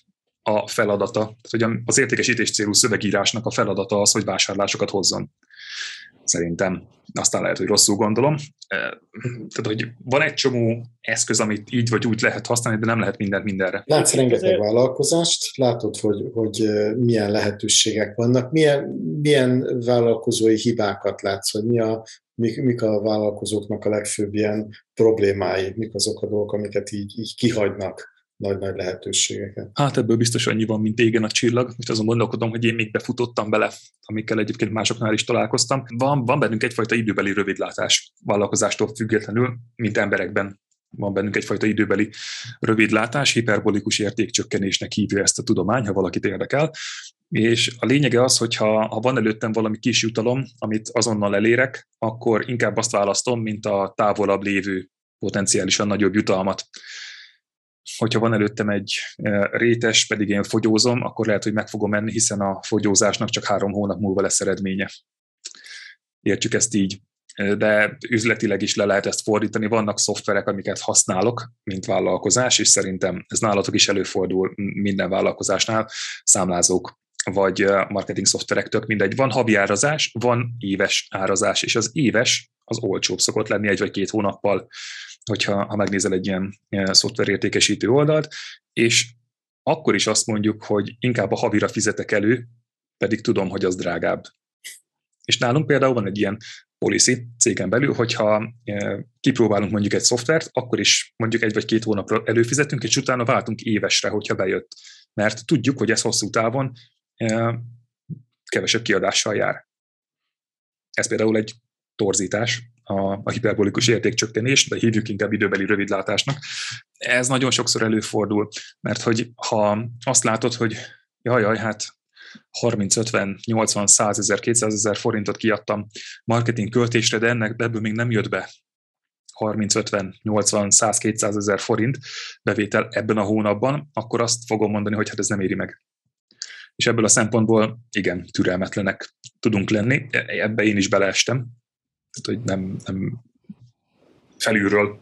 C: a feladata. Tehát, hogy az értékesítés célú szövegírásnak a feladata az, hogy vásárlásokat hozzon. Szerintem. Aztán lehet, hogy rosszul gondolom. Tehát, hogy van egy csomó eszköz, amit így vagy úgy lehet használni, de nem lehet mindent mindenre.
B: Látsz rengeteg vállalkozást, látod, hogy, hogy milyen lehetőségek vannak, milyen, milyen vállalkozói hibákat látsz, hogy mi a, mik, mik a vállalkozóknak a legfőbb ilyen problémái, mik azok a dolgok, amiket így, így kihagynak nagy-nagy lehetőségeket.
C: Hát ebből biztos annyi van, mint égen a csillag. Most azon gondolkodom, hogy én még befutottam bele, amikkel egyébként másoknál is találkoztam. Van, van bennünk egyfajta időbeli rövidlátás vállalkozástól függetlenül, mint emberekben van bennünk egyfajta időbeli rövidlátás, hiperbolikus értékcsökkenésnek hívja ezt a tudomány, ha valakit érdekel. És a lényege az, hogy ha, ha van előttem valami kis jutalom, amit azonnal elérek, akkor inkább azt választom, mint a távolabb lévő potenciálisan nagyobb jutalmat hogyha van előttem egy e, rétes, pedig én fogyózom, akkor lehet, hogy meg fogom menni, hiszen a fogyózásnak csak három hónap múlva lesz eredménye. Értjük ezt így. E, de üzletileg is le lehet ezt fordítani. Vannak szoftverek, amiket használok, mint vállalkozás, és szerintem ez nálatok is előfordul minden vállalkozásnál, számlázók vagy e, marketing szoftverek, tök mindegy. Van havi árazás, van éves árazás, és az éves az olcsóbb szokott lenni egy vagy két hónappal hogyha ha megnézel egy ilyen, ilyen szoftverértékesítő oldalt, és akkor is azt mondjuk, hogy inkább a havira fizetek elő, pedig tudom, hogy az drágább. És nálunk például van egy ilyen policy cégen belül, hogyha e, kipróbálunk mondjuk egy szoftvert, akkor is mondjuk egy vagy két hónapra előfizetünk, és utána váltunk évesre, hogyha bejött. Mert tudjuk, hogy ez hosszú távon e, kevesebb kiadással jár. Ez például egy torzítás, a, a hiperbolikus értékcsökkenés, de hívjuk inkább időbeli rövidlátásnak. Ez nagyon sokszor előfordul, mert hogy ha azt látod, hogy jaj, jaj, hát 30, 50, 80, 100 ezer, 200 ezer forintot kiadtam marketing költésre, de ennek ebből még nem jött be 30, 50, 80, 100, 200 ezer forint bevétel ebben a hónapban, akkor azt fogom mondani, hogy hát ez nem éri meg. És ebből a szempontból igen, türelmetlenek tudunk lenni. Ebbe én is beleestem, tehát, hogy nem, nem felülről,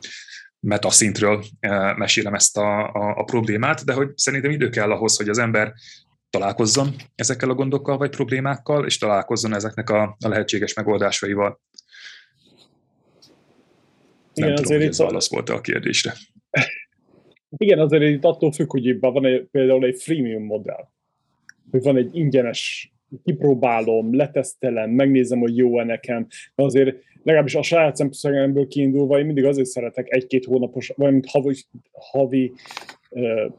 C: metaszintről eh, mesélem ezt a, a, a problémát, de hogy szerintem idő kell ahhoz, hogy az ember találkozzon ezekkel a gondokkal vagy problémákkal, és találkozzon ezeknek a, a lehetséges megoldásaival. Nem Igen, tudom, azért hogy ez válasz volt a kérdésre.
D: Igen, azért itt attól függ, hogy van egy, például egy freemium modell, hogy van egy ingyenes kipróbálom, letesztelem, megnézem, hogy jó-e nekem, de azért legalábbis a saját szemszögemből kiindulva én mindig azért szeretek egy-két hónapos, vagy mint havi, havi uh,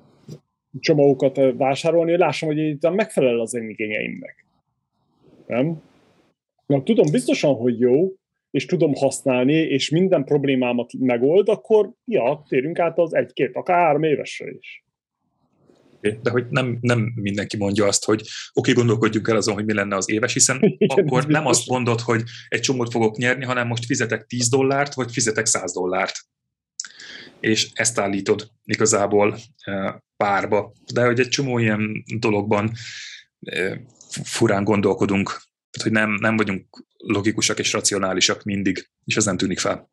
D: csomagokat vásárolni, hogy lássam, hogy itt megfelel az én igényeimnek. Nem? Na, tudom biztosan, hogy jó, és tudom használni, és minden problémámat megold, akkor ja, térünk át az egy-két, akár három évesre is
C: de hogy nem, nem mindenki mondja azt, hogy oké, okay, gondolkodjunk el azon, hogy mi lenne az éves, hiszen Igen, akkor nem azt mondod, hogy egy csomót fogok nyerni, hanem most fizetek 10 dollárt, vagy fizetek 100 dollárt. És ezt állítod igazából e, párba. De hogy egy csomó ilyen dologban e, furán gondolkodunk, tehát hogy nem, nem vagyunk logikusak és racionálisak mindig, és ez nem tűnik fel.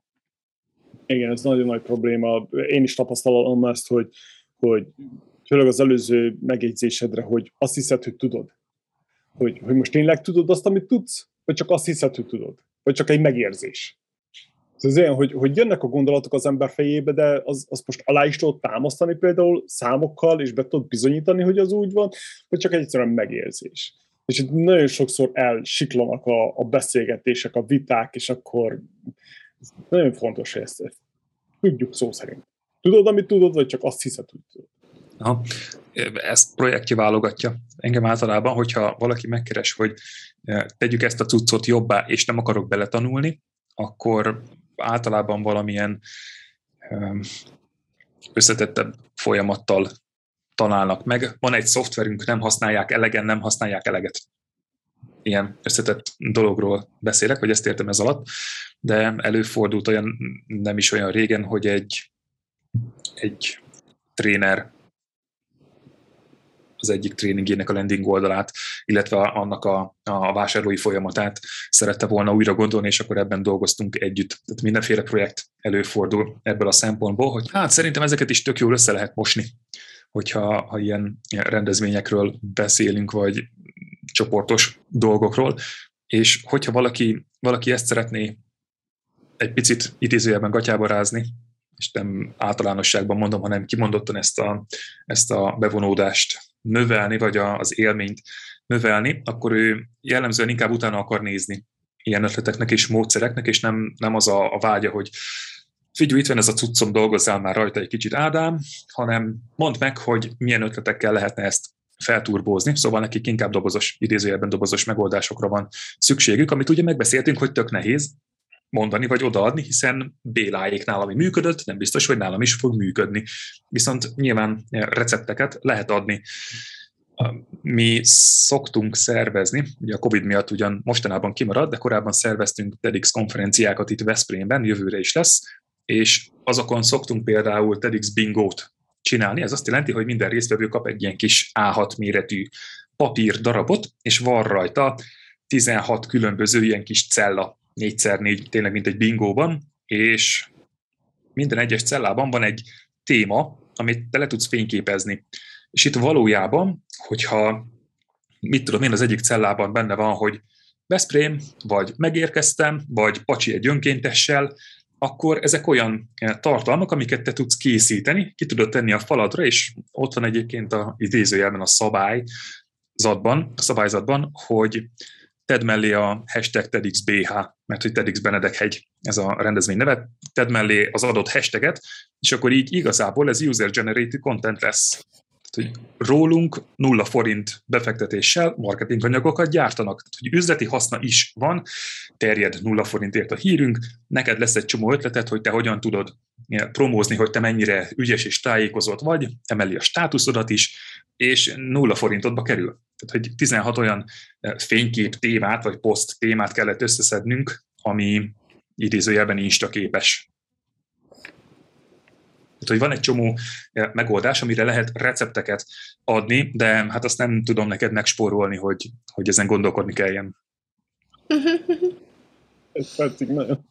D: Igen, ez nagyon nagy probléma. Én is tapasztalom ezt, hogy, hogy főleg az előző megjegyzésedre, hogy azt hiszed, hogy tudod. Hogy, hogy most tényleg tudod azt, amit tudsz, vagy csak azt hiszed, hogy tudod. vagy csak egy megérzés. Ez olyan, hogy, hogy jönnek a gondolatok az ember fejébe, de az, az most alá is tudod támasztani például számokkal, és be tudod bizonyítani, hogy az úgy van, vagy csak egyszerűen megérzés. És itt nagyon sokszor elsiklanak a, a beszélgetések, a viták, és akkor nagyon fontos, hogy ezt, ezt tudjuk szó szerint. Tudod, amit tudod, vagy csak azt hiszed, hogy tudod.
C: Aha. Ezt projektje válogatja. Engem általában, hogyha valaki megkeres, hogy eh, tegyük ezt a cuccot jobbá, és nem akarok beletanulni, akkor általában valamilyen összetettebb folyamattal találnak meg. Van egy szoftverünk, nem használják elegen, nem használják eleget. Ilyen összetett dologról beszélek, hogy ezt értem ez alatt, de előfordult olyan nem is olyan régen, hogy egy, egy tréner az egyik tréningének a landing oldalát, illetve annak a, a vásárlói folyamatát szerette volna újra gondolni, és akkor ebben dolgoztunk együtt. Tehát mindenféle projekt előfordul ebből a szempontból, hogy hát szerintem ezeket is tök jól össze lehet mosni, hogyha ha ilyen, rendezvényekről beszélünk, vagy csoportos dolgokról, és hogyha valaki, valaki ezt szeretné egy picit idézőjelben gatyába rázni, és nem általánosságban mondom, hanem kimondottan ezt a, ezt a bevonódást növelni, vagy az élményt növelni, akkor ő jellemzően inkább utána akar nézni ilyen ötleteknek és módszereknek, és nem, nem az a, a vágya, hogy figyelj, itt van ez a cuccom, dolgozzál már rajta egy kicsit, Ádám, hanem mondd meg, hogy milyen ötletekkel lehetne ezt felturbózni, szóval nekik inkább dobozos, idézőjelben dobozos megoldásokra van szükségük, amit ugye megbeszéltünk, hogy tök nehéz mondani vagy odaadni, hiszen Béláéknál, ami működött, nem biztos, hogy nálam is fog működni. Viszont nyilván recepteket lehet adni. Mi szoktunk szervezni, ugye a Covid miatt ugyan mostanában kimarad, de korábban szerveztünk TEDx konferenciákat itt Veszprémben, jövőre is lesz, és azokon szoktunk például TEDx bingót csinálni. Ez azt jelenti, hogy minden résztvevő kap egy ilyen kis A6 méretű papír darabot, és van rajta 16 különböző ilyen kis cella, 4x4, tényleg mint egy bingóban, és minden egyes cellában van egy téma, amit te le tudsz fényképezni. És itt valójában, hogyha mit tudom én, az egyik cellában benne van, hogy Veszprém, vagy megérkeztem, vagy Pacsi egy önkéntessel, akkor ezek olyan eh, tartalmak, amiket te tudsz készíteni, ki tudod tenni a faladra, és ott van egyébként a idézőjelben a szabályzatban, a szabályzatban, hogy tedd mellé a hashtag TEDxBH, mert hogy TEDx Benedek hegy ez a rendezvény neve, tedd mellé az adott hashtaget, és akkor így igazából ez user-generated content lesz. Tehát, hogy rólunk nulla forint befektetéssel marketinganyagokat gyártanak. Tehát, hogy üzleti haszna is van, terjed nulla forintért a hírünk, neked lesz egy csomó ötletet, hogy te hogyan tudod promózni, hogy te mennyire ügyes és tájékozott vagy, emeli a státuszodat is, és nulla forintodba kerül. Tehát, hogy 16 olyan fénykép témát, vagy poszt témát kellett összeszednünk, ami idézőjelben Insta képes. Tehát, hogy van egy csomó megoldás, amire lehet recepteket adni, de hát azt nem tudom neked megspórolni, hogy, hogy ezen gondolkodni kelljen.
D: Ez tetszik nagyon.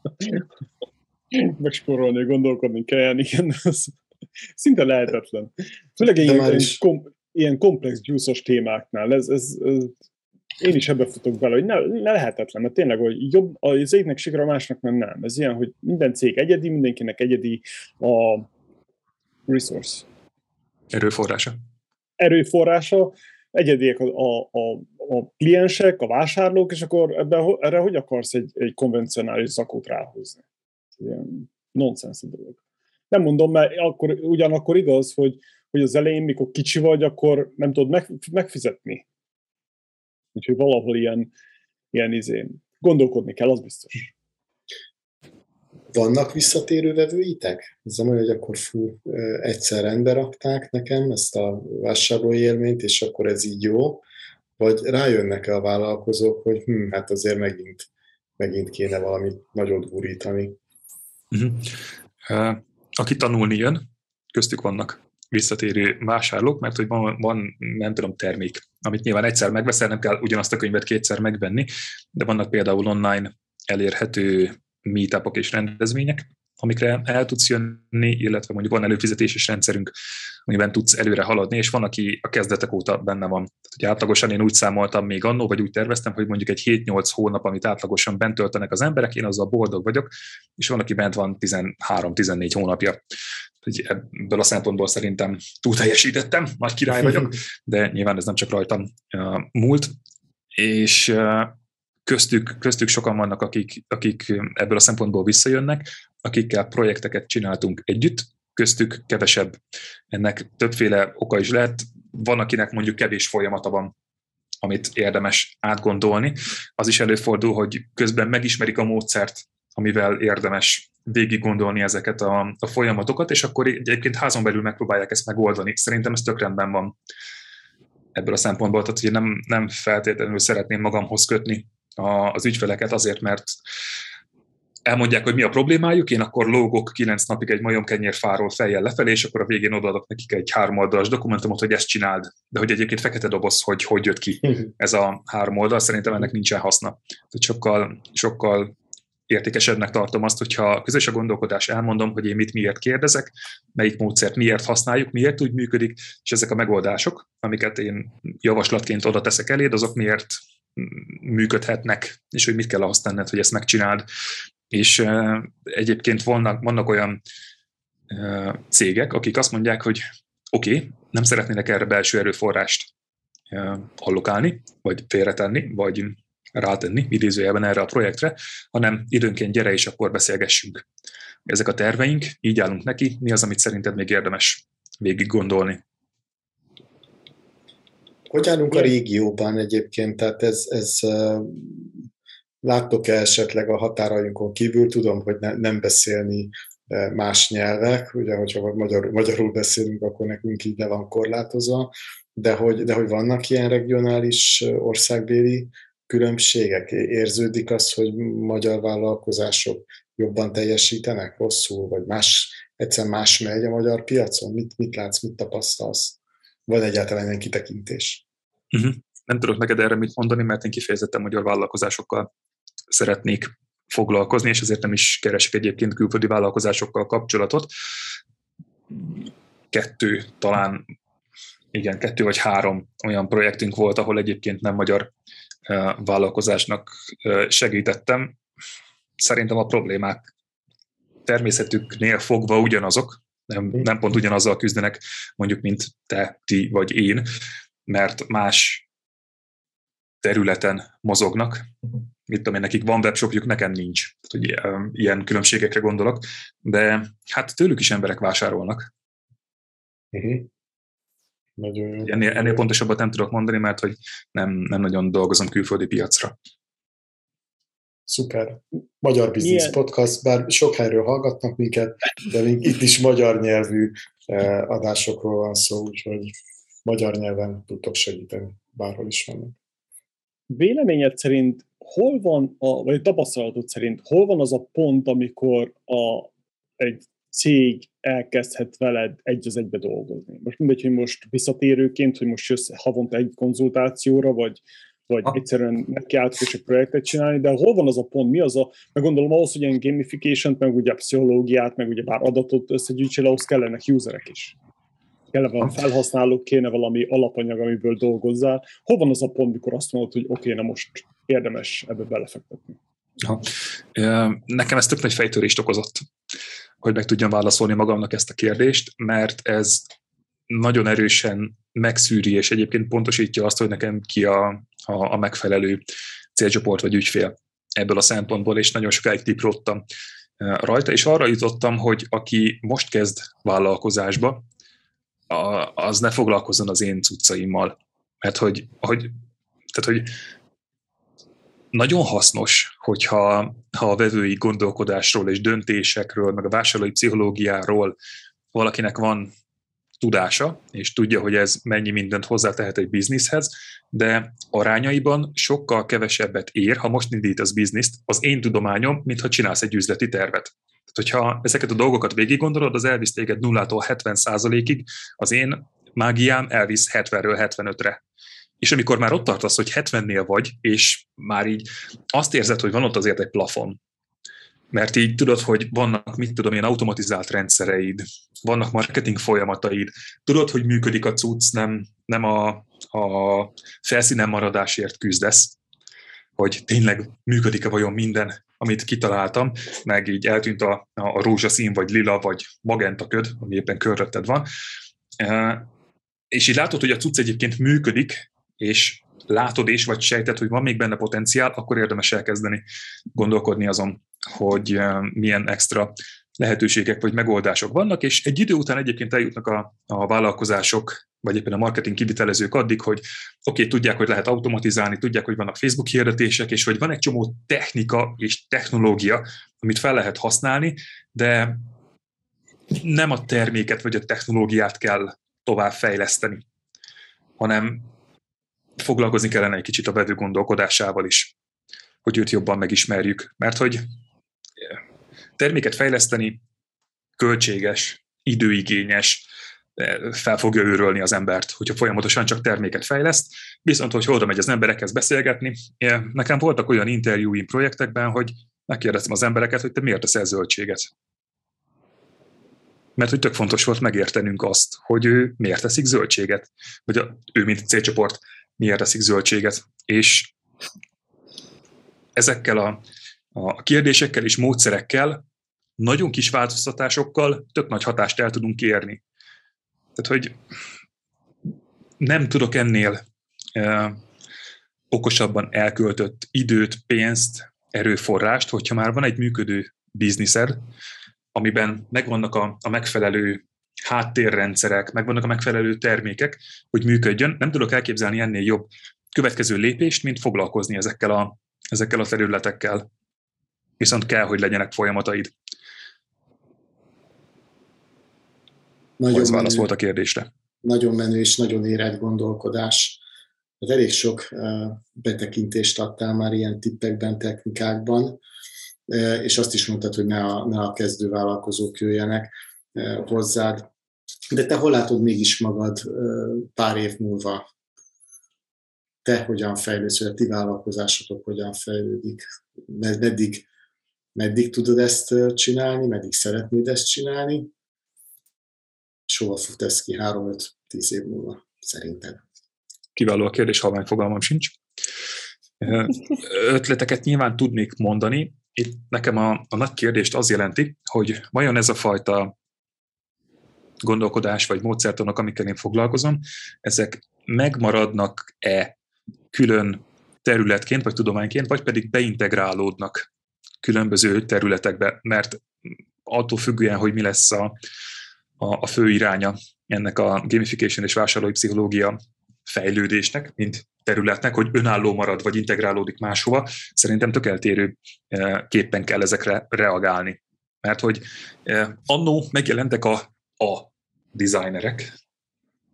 D: Megspórolni, gondolkodni kelljen, igen, ez szinte lehetetlen. Főleg ilyen, kom, ilyen komplex gyúszos témáknál, ez, ez, ez én is ebbe futok bele, hogy ne, ne lehetetlen, mert tényleg, hogy jobb az egyiknek sikra, a másnak nem, nem. Ez ilyen, hogy minden cég egyedi, mindenkinek egyedi a resource.
C: Erőforrása.
D: Erőforrása, egyediek a, a, a, a kliensek, a vásárlók, és akkor ebbe, erre hogy akarsz egy, egy konvencionális zakót ráhozni? Ilyen nonsens dolog. Nem mondom, mert akkor, ugyanakkor igaz, hogy, hogy az elején, mikor kicsi vagy, akkor nem tudod meg, megfizetni. Úgyhogy valahol ilyen, ilyen izén gondolkodni kell, az biztos.
B: Vannak visszatérő vevőitek? Ez nem hogy akkor fú, egyszer rendbe rakták nekem ezt a vásárlói élményt, és akkor ez így jó, vagy rájönnek-e a vállalkozók, hogy hm, hát azért megint, megint kéne valamit nagyot gurítani.
C: Uh-huh. Aki tanulni jön, köztük vannak visszatérő vásárlók, mert hogy van, van, nem tudom, termék, amit nyilván egyszer megveszel, nem kell ugyanazt a könyvet kétszer megvenni, de vannak például online elérhető meetupok és rendezvények, amikre el tudsz jönni, illetve mondjuk van előfizetéses rendszerünk, amiben tudsz előre haladni, és van, aki a kezdetek óta benne van. Tehát, hogy átlagosan én úgy számoltam még annó, vagy úgy terveztem, hogy mondjuk egy 7-8 hónap, amit átlagosan bent töltenek az emberek, én azzal boldog vagyok, és van, aki bent van 13-14 hónapja. Hogy ebből a szempontból szerintem túl teljesítettem, nagy király vagyok, de nyilván ez nem csak rajtam múlt, és köztük, köztük sokan vannak, akik, akik ebből a szempontból visszajönnek, akikkel projekteket csináltunk együtt, köztük kevesebb. Ennek többféle oka is lehet. Van, akinek mondjuk kevés folyamata van, amit érdemes átgondolni. Az is előfordul, hogy közben megismerik a módszert, amivel érdemes végig gondolni ezeket a, a folyamatokat, és akkor egyébként házon belül megpróbálják ezt megoldani. Szerintem ez tök rendben van ebből a szempontból, tehát hogy nem, nem feltétlenül szeretném magamhoz kötni a, az ügyfeleket azért, mert elmondják, hogy mi a problémájuk, én akkor lógok kilenc napig egy majomkenyérfáról fejjel lefelé, és akkor a végén odaadok nekik egy három oldalas dokumentumot, hogy ezt csináld. De hogy egyébként fekete doboz, hogy hogy jött ki ez a három oldal, szerintem ennek nincsen haszna. Tehát sokkal, sokkal értékesebbnek tartom azt, hogyha közös a gondolkodás, elmondom, hogy én mit miért kérdezek, melyik módszert miért használjuk, miért úgy működik, és ezek a megoldások, amiket én javaslatként oda teszek eléd, azok miért működhetnek, és hogy mit kell ahhoz tenned, hogy ezt megcsináld. És egyébként vannak, vannak olyan cégek, akik azt mondják, hogy oké, okay, nem szeretnének erre belső erőforrást allokálni, vagy félretenni, vagy rátenni, idézőjelben erre a projektre, hanem időnként gyere és akkor beszélgessünk. Ezek a terveink, így állunk neki, mi az, amit szerinted még érdemes végig gondolni?
B: Hogy állunk a régióban egyébként? Tehát ez, ez láttok-e esetleg a határainkon kívül? Tudom, hogy ne, nem beszélni más nyelvek, ugye, hogyha magyar, magyarul beszélünk, akkor nekünk így le van korlátozva, de hogy, de hogy vannak ilyen regionális országbéli különbségek? Érződik az, hogy magyar vállalkozások jobban teljesítenek, rosszul, vagy más, egyszer más megy a magyar piacon? Mit, mit látsz, mit tapasztalsz? Van egyáltalán egy kitekintés?
C: Uh-huh. Nem tudok neked erre mit mondani, mert én kifejezetten magyar vállalkozásokkal szeretnék foglalkozni, és ezért nem is keresek egyébként külföldi vállalkozásokkal kapcsolatot. Kettő, talán igen, kettő vagy három olyan projektünk volt, ahol egyébként nem magyar vállalkozásnak segítettem. Szerintem a problémák természetüknél fogva ugyanazok, nem, nem pont ugyanazzal küzdenek, mondjuk, mint te, ti vagy én, mert más területen mozognak. Mit tudom én, nekik van webshopjuk, nekem nincs. Tehát, hogy ilyen különbségekre gondolok, de hát tőlük is emberek vásárolnak. Uh-huh. Nagyon jó. Ennél, ennél pontosabbat nem tudok mondani, mert hogy nem, nem nagyon dolgozom külföldi piacra.
B: Szuper. Magyar Milyen? Podcast, bár sok helyről hallgatnak minket, de még itt is magyar nyelvű eh, adásokról van szó, úgyhogy magyar nyelven tudtok segíteni, bárhol is vannak.
D: Véleményed szerint hol van, a, vagy tapasztalatod szerint, hol van az a pont, amikor a, egy cég elkezdhet veled egy az egybe dolgozni. Most mindegy, hogy most visszatérőként, hogy most jössz havonta egy konzultációra, vagy, vagy ah. egyszerűen neki és egy projektet csinálni, de hol van az a pont, mi az a, meg gondolom ahhoz, hogy ilyen gamification meg ugye pszichológiát, meg ugye bár adatot összegyűjtsél, ahhoz kellenek userek is. Kellene valami felhasználók, kéne valami alapanyag, amiből dolgozzál. Hol van az a pont, mikor azt mondod, hogy oké, okay, na most érdemes ebbe belefektetni?
C: Ha. Nekem ez tök nagy fejtörést okozott hogy meg tudjam válaszolni magamnak ezt a kérdést, mert ez nagyon erősen megszűri, és egyébként pontosítja azt, hogy nekem ki a, a, a megfelelő célcsoport vagy ügyfél ebből a szempontból, és nagyon sokáig tiprottam rajta, és arra jutottam, hogy aki most kezd vállalkozásba, az ne foglalkozzon az én cuccaimmal. Mert hogy, hogy, tehát, hogy nagyon hasznos, hogyha ha a vevői gondolkodásról és döntésekről, meg a vásárlói pszichológiáról valakinek van tudása, és tudja, hogy ez mennyi mindent hozzátehet egy bizniszhez, de arányaiban sokkal kevesebbet ér, ha most indítasz bizniszt, az én tudományom, mint ha csinálsz egy üzleti tervet. Tehát, hogyha ezeket a dolgokat végig gondolod, az elvisz téged 0-tól 70 ig az én mágiám elvisz 70-ről 75-re. És amikor már ott tartasz, hogy 70-nél vagy, és már így azt érzed, hogy van ott azért egy plafon, mert így tudod, hogy vannak, mit tudom én, automatizált rendszereid, vannak marketing folyamataid, tudod, hogy működik a cucc, nem, nem a, a felszínen maradásért küzdesz, hogy tényleg működik-e vajon minden, amit kitaláltam, meg így eltűnt a, a rózsaszín, vagy lila, vagy magenta köd, ami éppen körülötted van. És így látod, hogy a cucc egyébként működik, és látod és vagy sejted, hogy van még benne potenciál, akkor érdemes elkezdeni gondolkodni azon, hogy milyen extra lehetőségek vagy megoldások vannak, és egy idő után egyébként eljutnak a, a vállalkozások, vagy éppen a marketing kivitelezők addig, hogy oké, okay, tudják, hogy lehet automatizálni, tudják, hogy vannak Facebook hirdetések, és hogy van egy csomó technika és technológia, amit fel lehet használni, de nem a terméket vagy a technológiát kell tovább fejleszteni, hanem foglalkozni kellene egy kicsit a vevő gondolkodásával is, hogy őt jobban megismerjük. Mert hogy terméket fejleszteni költséges, időigényes, fel fogja őrölni az embert, hogyha folyamatosan csak terméket fejleszt, viszont hogyha oda megy az emberekhez beszélgetni, nekem voltak olyan interjúim projektekben, hogy megkérdeztem az embereket, hogy te miért teszel zöldséget. Mert hogy tök fontos volt megértenünk azt, hogy ő miért teszik zöldséget, vagy a, ő, mint célcsoport, miért teszik zöldséget. És ezekkel a, a kérdésekkel és módszerekkel, nagyon kis változtatásokkal tök nagy hatást el tudunk érni. Tehát, hogy nem tudok ennél e, okosabban elköltött időt, pénzt, erőforrást, hogyha már van egy működő bizniszed, amiben megvannak a, a megfelelő háttérrendszerek, megvannak a megfelelő termékek, hogy működjön. Nem tudok elképzelni ennél jobb következő lépést, mint foglalkozni ezekkel a, ezekkel a területekkel. Viszont kell, hogy legyenek folyamataid. Nagyon Ez válasz volt a kérdésre.
B: Nagyon menő és nagyon érett gondolkodás. Hát elég sok betekintést adtál már ilyen tippekben, technikákban, és azt is mondtad, hogy ne a, ne a kezdő vállalkozók jöjjenek hozzád. De te hol látod mégis magad pár év múlva? Te hogyan fejlődsz, vagy a ti vállalkozásotok hogyan fejlődik? Meddig, meddig tudod ezt csinálni, meddig szeretnéd ezt csinálni? És hova fut ez ki 3-5-10 év múlva, szerinted?
C: Kiváló a kérdés, halvány fogalmam sincs. Ötleteket nyilván tudnék mondani. Itt nekem a, a nagy kérdést az jelenti, hogy vajon ez a fajta gondolkodás vagy módszertanok, amikkel én foglalkozom, ezek megmaradnak-e külön területként, vagy tudományként, vagy pedig beintegrálódnak különböző területekbe, mert attól függően, hogy mi lesz a, a, a fő iránya ennek a gamification és vásárlói pszichológia fejlődésnek, mint területnek, hogy önálló marad, vagy integrálódik máshova, szerintem tök eltérő eh, képpen kell ezekre reagálni. Mert hogy eh, annó megjelentek a, a designerek,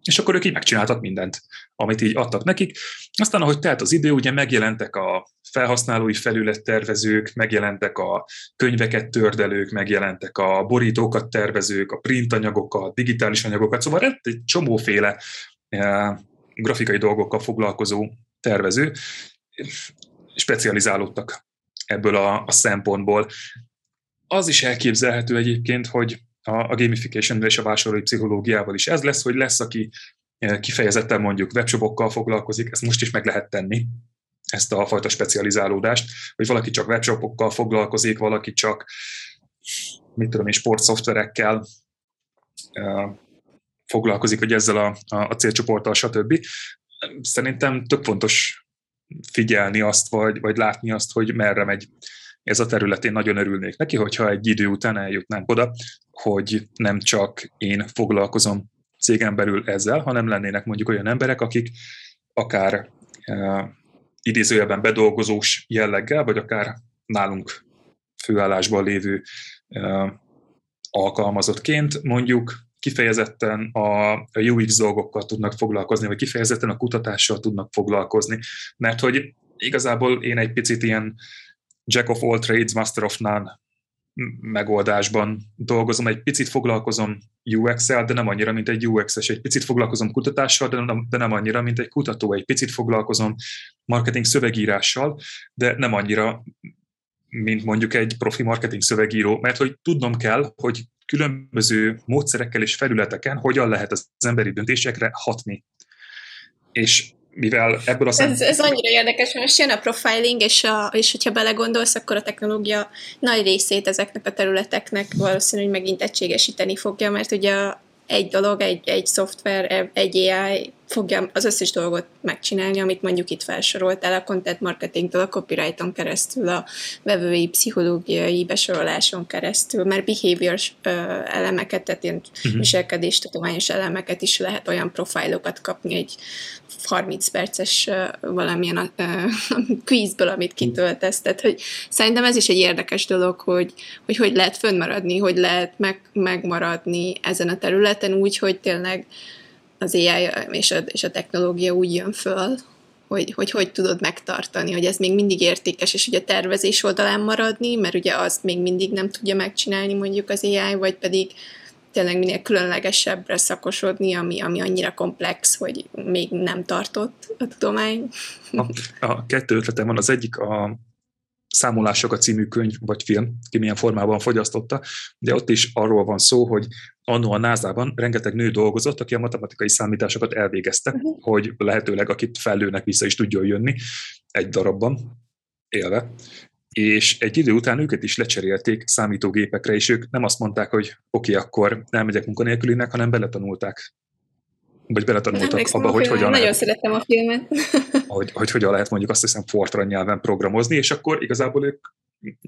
C: és akkor ők így megcsináltak mindent, amit így adtak nekik. Aztán, ahogy telt az idő, ugye megjelentek a felhasználói felülettervezők, megjelentek a könyveket tördelők, megjelentek a borítókat tervezők, a printanyagokat, digitális anyagokat, szóval lett egy csomóféle e, grafikai dolgokkal foglalkozó tervező, specializálódtak ebből a, a szempontból. Az is elképzelhető egyébként, hogy a, a gamification és a vásárlói pszichológiával is ez lesz, hogy lesz, aki eh, kifejezetten mondjuk webshopokkal foglalkozik, ezt most is meg lehet tenni, ezt a fajta specializálódást, hogy valaki csak webshopokkal foglalkozik, valaki csak, mit tudom én, sportszoftverekkel eh, foglalkozik, vagy ezzel a, a, célcsoporttal, stb. Szerintem tök fontos figyelni azt, vagy, vagy látni azt, hogy merre megy ez a terület. Én nagyon örülnék neki, hogyha egy idő után eljutnánk oda, hogy nem csak én foglalkozom cégen belül ezzel, hanem lennének mondjuk olyan emberek, akik akár e, idézőjelben bedolgozós jelleggel, vagy akár nálunk főállásban lévő e, alkalmazottként mondjuk kifejezetten a, a UX dolgokkal tudnak foglalkozni, vagy kifejezetten a kutatással tudnak foglalkozni. Mert hogy igazából én egy picit ilyen Jack of all trades, master of none megoldásban dolgozom, egy picit foglalkozom UX-el, de nem annyira, mint egy UX-es, egy picit foglalkozom kutatással, de nem, de nem annyira, mint egy kutató, egy picit foglalkozom marketing szövegírással, de nem annyira, mint mondjuk egy profi marketing szövegíró, mert hogy tudnom kell, hogy különböző módszerekkel és felületeken hogyan lehet az emberi döntésekre hatni. És mivel ebből a
E: szem... ez, ez annyira érdekes, mert most jön a profiling, és, a, és hogyha belegondolsz, akkor a technológia nagy részét ezeknek a területeknek valószínűleg megint egységesíteni fogja, mert ugye egy dolog, egy, egy szoftver, egy AI fogja az összes dolgot megcsinálni, amit mondjuk itt felsoroltál, a content marketingtől, a copyrighton keresztül, a vevői pszichológiai besoroláson keresztül, mert behavior elemeket, tehát ilyen uh-huh. viselkedéstudományos elemeket is lehet olyan profilokat kapni egy 30 perces valamilyen quizből, amit kitöltesz. Tehát, hogy szerintem ez is egy érdekes dolog, hogy hogy, hogy lehet fönnmaradni, hogy lehet meg, megmaradni ezen a területen úgy, hogy tényleg az AI és a, és a technológia úgy jön föl, hogy, hogy hogy tudod megtartani, hogy ez még mindig értékes, és ugye a tervezés oldalán maradni, mert ugye azt még mindig nem tudja megcsinálni mondjuk az AI, vagy pedig tényleg minél különlegesebbre szakosodni, ami, ami annyira komplex, hogy még nem tartott a tudomány.
C: A, a kettő ötletem van, az egyik a Számolások a című könyv vagy film, ki milyen formában fogyasztotta, de ott is arról van szó, hogy annó a NASA-ban rengeteg nő dolgozott, aki a matematikai számításokat elvégezte, uh-huh. hogy lehetőleg akit fellőnek vissza is tudjon jönni egy darabban, élve, és egy idő után őket is lecserélték számítógépekre, és ők nem azt mondták, hogy oké, okay, akkor elmegyek munkanélkülinek, hanem beletanulták vagy beletanultak abba, hogy hogyan
E: Nagyon lehet, szeretem a filmet.
C: hogy, hogy hogyan lehet mondjuk azt hiszem Fortran nyelven programozni, és akkor igazából ők,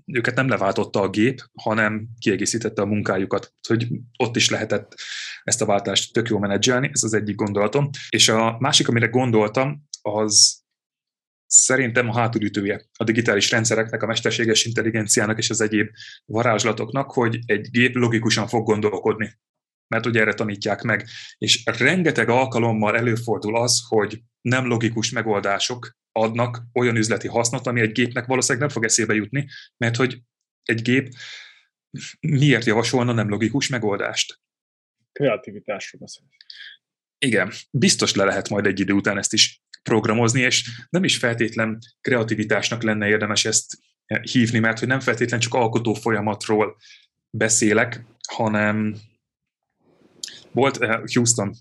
C: őket nem leváltotta a gép, hanem kiegészítette a munkájukat, hogy ott is lehetett ezt a váltást tök jól menedzselni, ez az egyik gondolatom. És a másik, amire gondoltam, az szerintem a hátulütője a digitális rendszereknek, a mesterséges intelligenciának és az egyéb varázslatoknak, hogy egy gép logikusan fog gondolkodni mert ugye erre tanítják meg. És rengeteg alkalommal előfordul az, hogy nem logikus megoldások adnak olyan üzleti hasznot, ami egy gépnek valószínűleg nem fog eszébe jutni, mert hogy egy gép miért javasolna nem logikus megoldást?
D: Kreativitásról beszél.
C: Igen, biztos le lehet majd egy idő után ezt is programozni, és nem is feltétlen kreativitásnak lenne érdemes ezt hívni, mert hogy nem feltétlen csak alkotó folyamatról beszélek, hanem volt eh, Houston,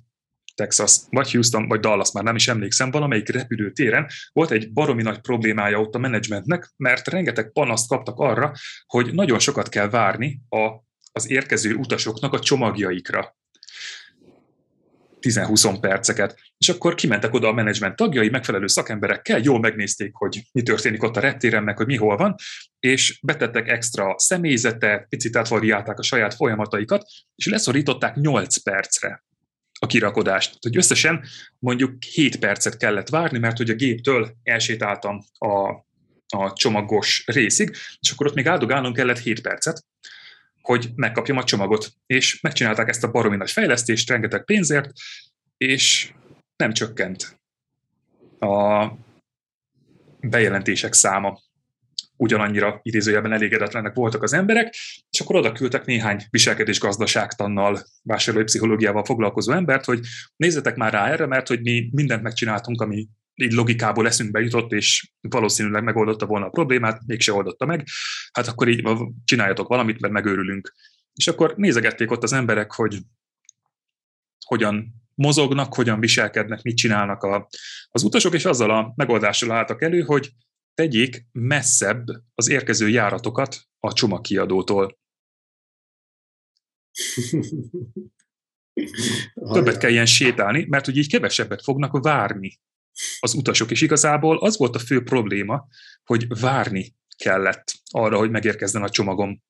C: Texas, vagy Houston, vagy Dallas, már nem is emlékszem, valamelyik repülőtéren volt egy baromi nagy problémája ott a menedzsmentnek, mert rengeteg panaszt kaptak arra, hogy nagyon sokat kell várni a, az érkező utasoknak a csomagjaikra. 10-20 perceket. És akkor kimentek oda a menedzsment tagjai, megfelelő szakemberekkel, jól megnézték, hogy mi történik ott a meg hogy mi hol van, és betettek extra személyzetet, picit átvariálták a saját folyamataikat, és leszorították 8 percre a kirakodást. Hogy összesen mondjuk 7 percet kellett várni, mert hogy a géptől elsétáltam a, a csomagos részig, és akkor ott még áldogálnom kellett 7 percet, hogy megkapjam a csomagot. És megcsinálták ezt a baromi nagy fejlesztést, rengeteg pénzért, és nem csökkent a bejelentések száma. Ugyanannyira idézőjelben elégedetlenek voltak az emberek, és akkor oda küldtek néhány viselkedés gazdaságtannal, vásárlói pszichológiával foglalkozó embert, hogy nézzetek már rá erre, mert hogy mi mindent megcsináltunk, ami így logikából eszünkbe jutott, és valószínűleg megoldotta volna a problémát, mégse oldotta meg, hát akkor így csináljatok valamit, mert megőrülünk. És akkor nézegették ott az emberek, hogy hogyan mozognak, hogyan viselkednek, mit csinálnak a, az utasok, és azzal a megoldással álltak elő, hogy tegyék messzebb az érkező járatokat a csomagkiadótól. Többet kell ilyen sétálni, mert hogy így kevesebbet fognak várni az utasok, és igazából az volt a fő probléma, hogy várni kellett arra, hogy megérkezzen a csomagom.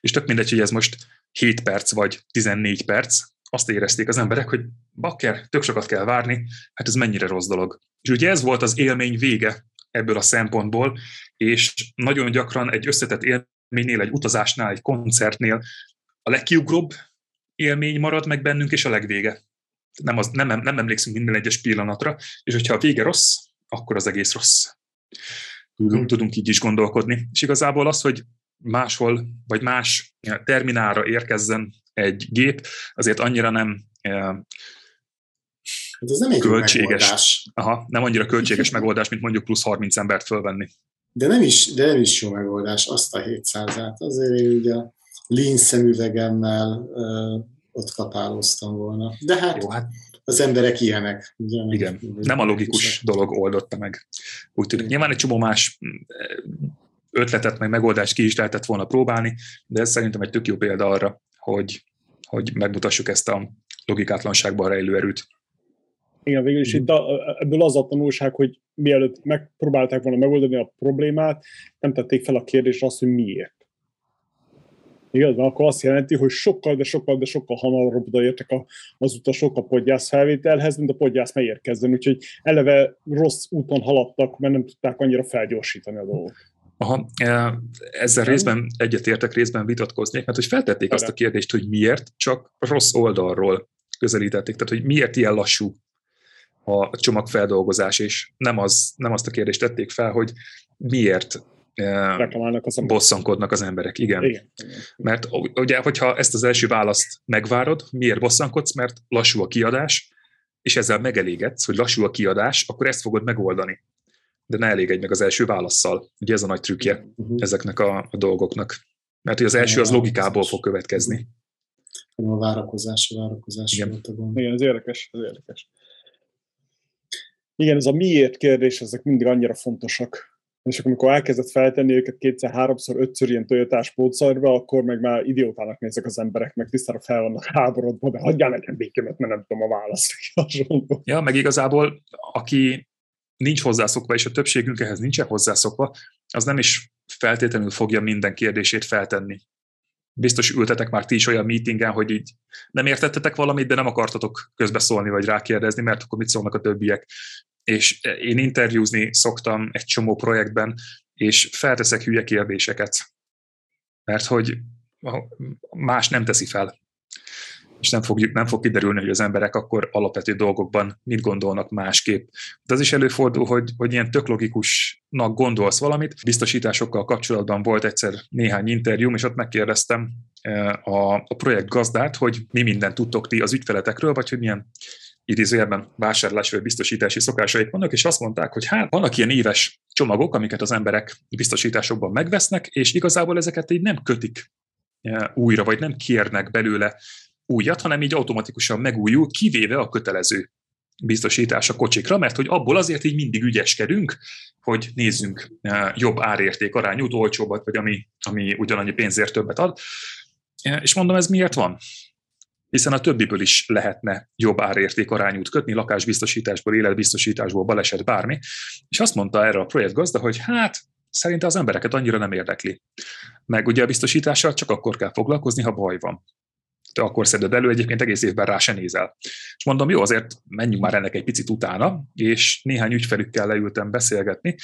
C: És tök mindegy, hogy ez most 7 perc vagy 14 perc, azt érezték az emberek, hogy bakker, tök sokat kell várni, hát ez mennyire rossz dolog. És ugye ez volt az élmény vége ebből a szempontból, és nagyon gyakran egy összetett élménynél, egy utazásnál, egy koncertnél a legkiugróbb élmény marad meg bennünk, és a legvége nem, az, nem, nem emlékszünk minden egyes pillanatra, és hogyha a vége rossz, akkor az egész rossz. Tudunk, tudunk így is gondolkodni. És igazából az, hogy máshol, vagy más terminára érkezzen egy gép, azért annyira nem
B: Hát ez nem egy
C: költséges. Aha, nem annyira költséges megoldás, mint mondjuk plusz 30 embert fölvenni.
B: de nem is, de nem is jó megoldás azt a 700-át. Azért én ugye a lean szemüvegemmel ott kapálóztam volna. De hát, jó, hát az emberek ilyenek.
C: Ugye, Igen, nem a logikus dolog oldotta meg. Úgy tűnik. Nyilván egy csomó más mm, ötletet, meg megoldást ki is lehetett volna próbálni, de ez szerintem egy tök jó példa arra, hogy, hogy megmutassuk ezt a logikátlanságban rejlő erőt.
D: Igen, végül is itt a, ebből az a tanulság, hogy mielőtt megpróbálták volna megoldani a problémát, nem tették fel a kérdést azt, hogy miért. Igaz, akkor azt jelenti, hogy sokkal, de sokkal, de sokkal hamarabb odaértek a, az utasok a podgyász felvételhez, mint a podgyász megérkezzen. Úgyhogy eleve rossz úton haladtak, mert nem tudták annyira felgyorsítani a dolgot.
C: Aha, e, ezzel részben egyetértek, részben vitatkoznék, mert hogy feltették azt a kérdést, hogy miért, csak rossz oldalról közelítették, tehát hogy miért ilyen lassú a csomagfeldolgozás, és nem, az, nem azt a kérdést tették fel, hogy miért
D: az
C: bosszankodnak az emberek. Igen. Igen. Mert ugye, hogyha ezt az első választ megvárod, miért bosszankodsz? Mert lassú a kiadás, és ezzel megelégedsz, hogy lassú a kiadás, akkor ezt fogod megoldani. De ne elégedj meg az első válaszsal. Ugye ez a nagy trükkje uh-huh. ezeknek a, a dolgoknak. Mert hogy az első az logikából fog következni.
B: A várakozás, a várakozás
D: Igen. volt a gond. Igen, ez érdekes, ez érdekes. Igen, ez a miért kérdés, ezek mindig annyira fontosak és akkor amikor elkezdett feltenni őket kétszer, háromszor, ötször ilyen Toyotás pótszarba, akkor meg már idiótának nézek az emberek, meg tisztára fel vannak háborodva, de hagyjál nekem békémet, mert nem tudom a választ.
C: Ja, meg igazából, aki nincs hozzászokva, és a többségünk ehhez nincsen hozzászokva, az nem is feltétlenül fogja minden kérdését feltenni. Biztos ültetek már ti is olyan meetingen, hogy így nem értettetek valamit, de nem akartatok közbeszólni vagy rákérdezni, mert akkor mit szólnak a többiek és én interjúzni szoktam egy csomó projektben, és felteszek hülye kérdéseket, mert hogy más nem teszi fel, és nem fog, nem fog kiderülni, hogy az emberek akkor alapvető dolgokban mit gondolnak másképp. De az is előfordul, hogy, hogy ilyen tök logikusnak gondolsz valamit. Biztosításokkal kapcsolatban volt egyszer néhány interjúm, és ott megkérdeztem eh, a, a projekt gazdát, hogy mi mindent tudtok ti az ügyfeletekről, vagy hogy milyen idézőjelben vásárlási vagy biztosítási szokásaik vannak, és azt mondták, hogy hát vannak ilyen éves csomagok, amiket az emberek biztosításokban megvesznek, és igazából ezeket így nem kötik e, újra, vagy nem kérnek belőle újat, hanem így automatikusan megújul, kivéve a kötelező biztosítás a kocsikra, mert hogy abból azért így mindig ügyeskedünk, hogy nézzünk e, jobb árérték arányút, olcsóbbat, vagy ami, ami ugyanannyi pénzért többet ad. E, és mondom, ez miért van? Hiszen a többiből is lehetne jobb árérték arányút kötni, lakásbiztosításból, életbiztosításból, baleset, bármi. És azt mondta erre a projektgazda, hogy hát szerinte az embereket annyira nem érdekli. Meg ugye a biztosítással csak akkor kell foglalkozni, ha baj van te akkor szeded elő, egyébként egész évben rá se nézel. És mondom, jó, azért menjünk már ennek egy picit utána, és néhány ügyfelükkel leültem beszélgetni,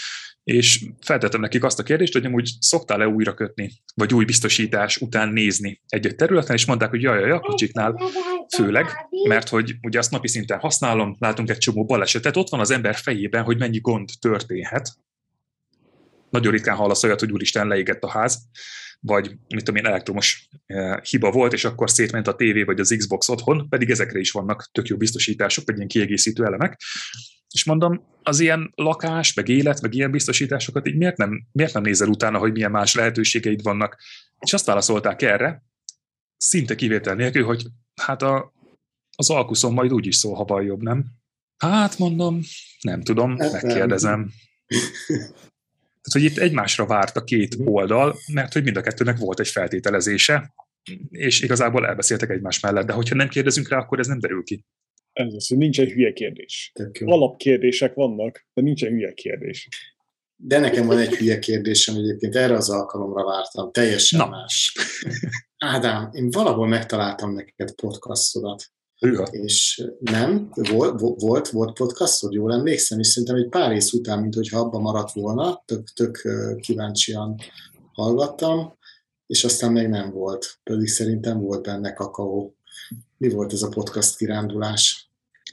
C: és feltettem nekik azt a kérdést, hogy amúgy szoktál-e újra kötni, vagy új biztosítás után nézni egy-egy területen, és mondták, hogy jaj, jaj, a kocsiknál főleg, mert hogy ugye azt napi szinten használom, látunk egy csomó balesetet, ott van az ember fejében, hogy mennyi gond történhet. Nagyon ritkán hallasz olyat, hogy úristen, leégett a ház, vagy mit tudom én, elektromos eh, hiba volt, és akkor szétment a tévé vagy az Xbox otthon, pedig ezekre is vannak tök jó biztosítások, vagy ilyen kiegészítő elemek. És mondom, az ilyen lakás, meg élet, meg ilyen biztosításokat így miért nem, miért nem nézel utána, hogy milyen más lehetőségeid vannak? És azt válaszolták erre, szinte kivétel nélkül, hogy hát a, az alkuszon majd úgy is szól, ha baj jobb, nem? Hát mondom, nem tudom, hát megkérdezem. Tehát, hogy itt egymásra várt a két mhm. oldal, mert hogy mind a kettőnek volt egy feltételezése, és igazából elbeszéltek egymás mellett, de hogyha nem kérdezünk rá, akkor ez nem derül ki.
D: Ez az, hogy nincs egy hülye kérdés. Alapkérdések vannak, de nincs egy hülye kérdés.
B: De nekem van egy hülye kérdésem egyébként, erre az alkalomra vártam, teljesen Na. más. Ádám, én valahol megtaláltam neked podcastodat. Hűha. És nem, volt, volt, volt podcastod, jól emlékszem, és szerintem egy pár rész után, mint hogyha abban maradt volna, tök, tök kíváncsian hallgattam, és aztán még nem volt, pedig szerintem volt benne kakaó. Mi volt ez a podcast kirándulás?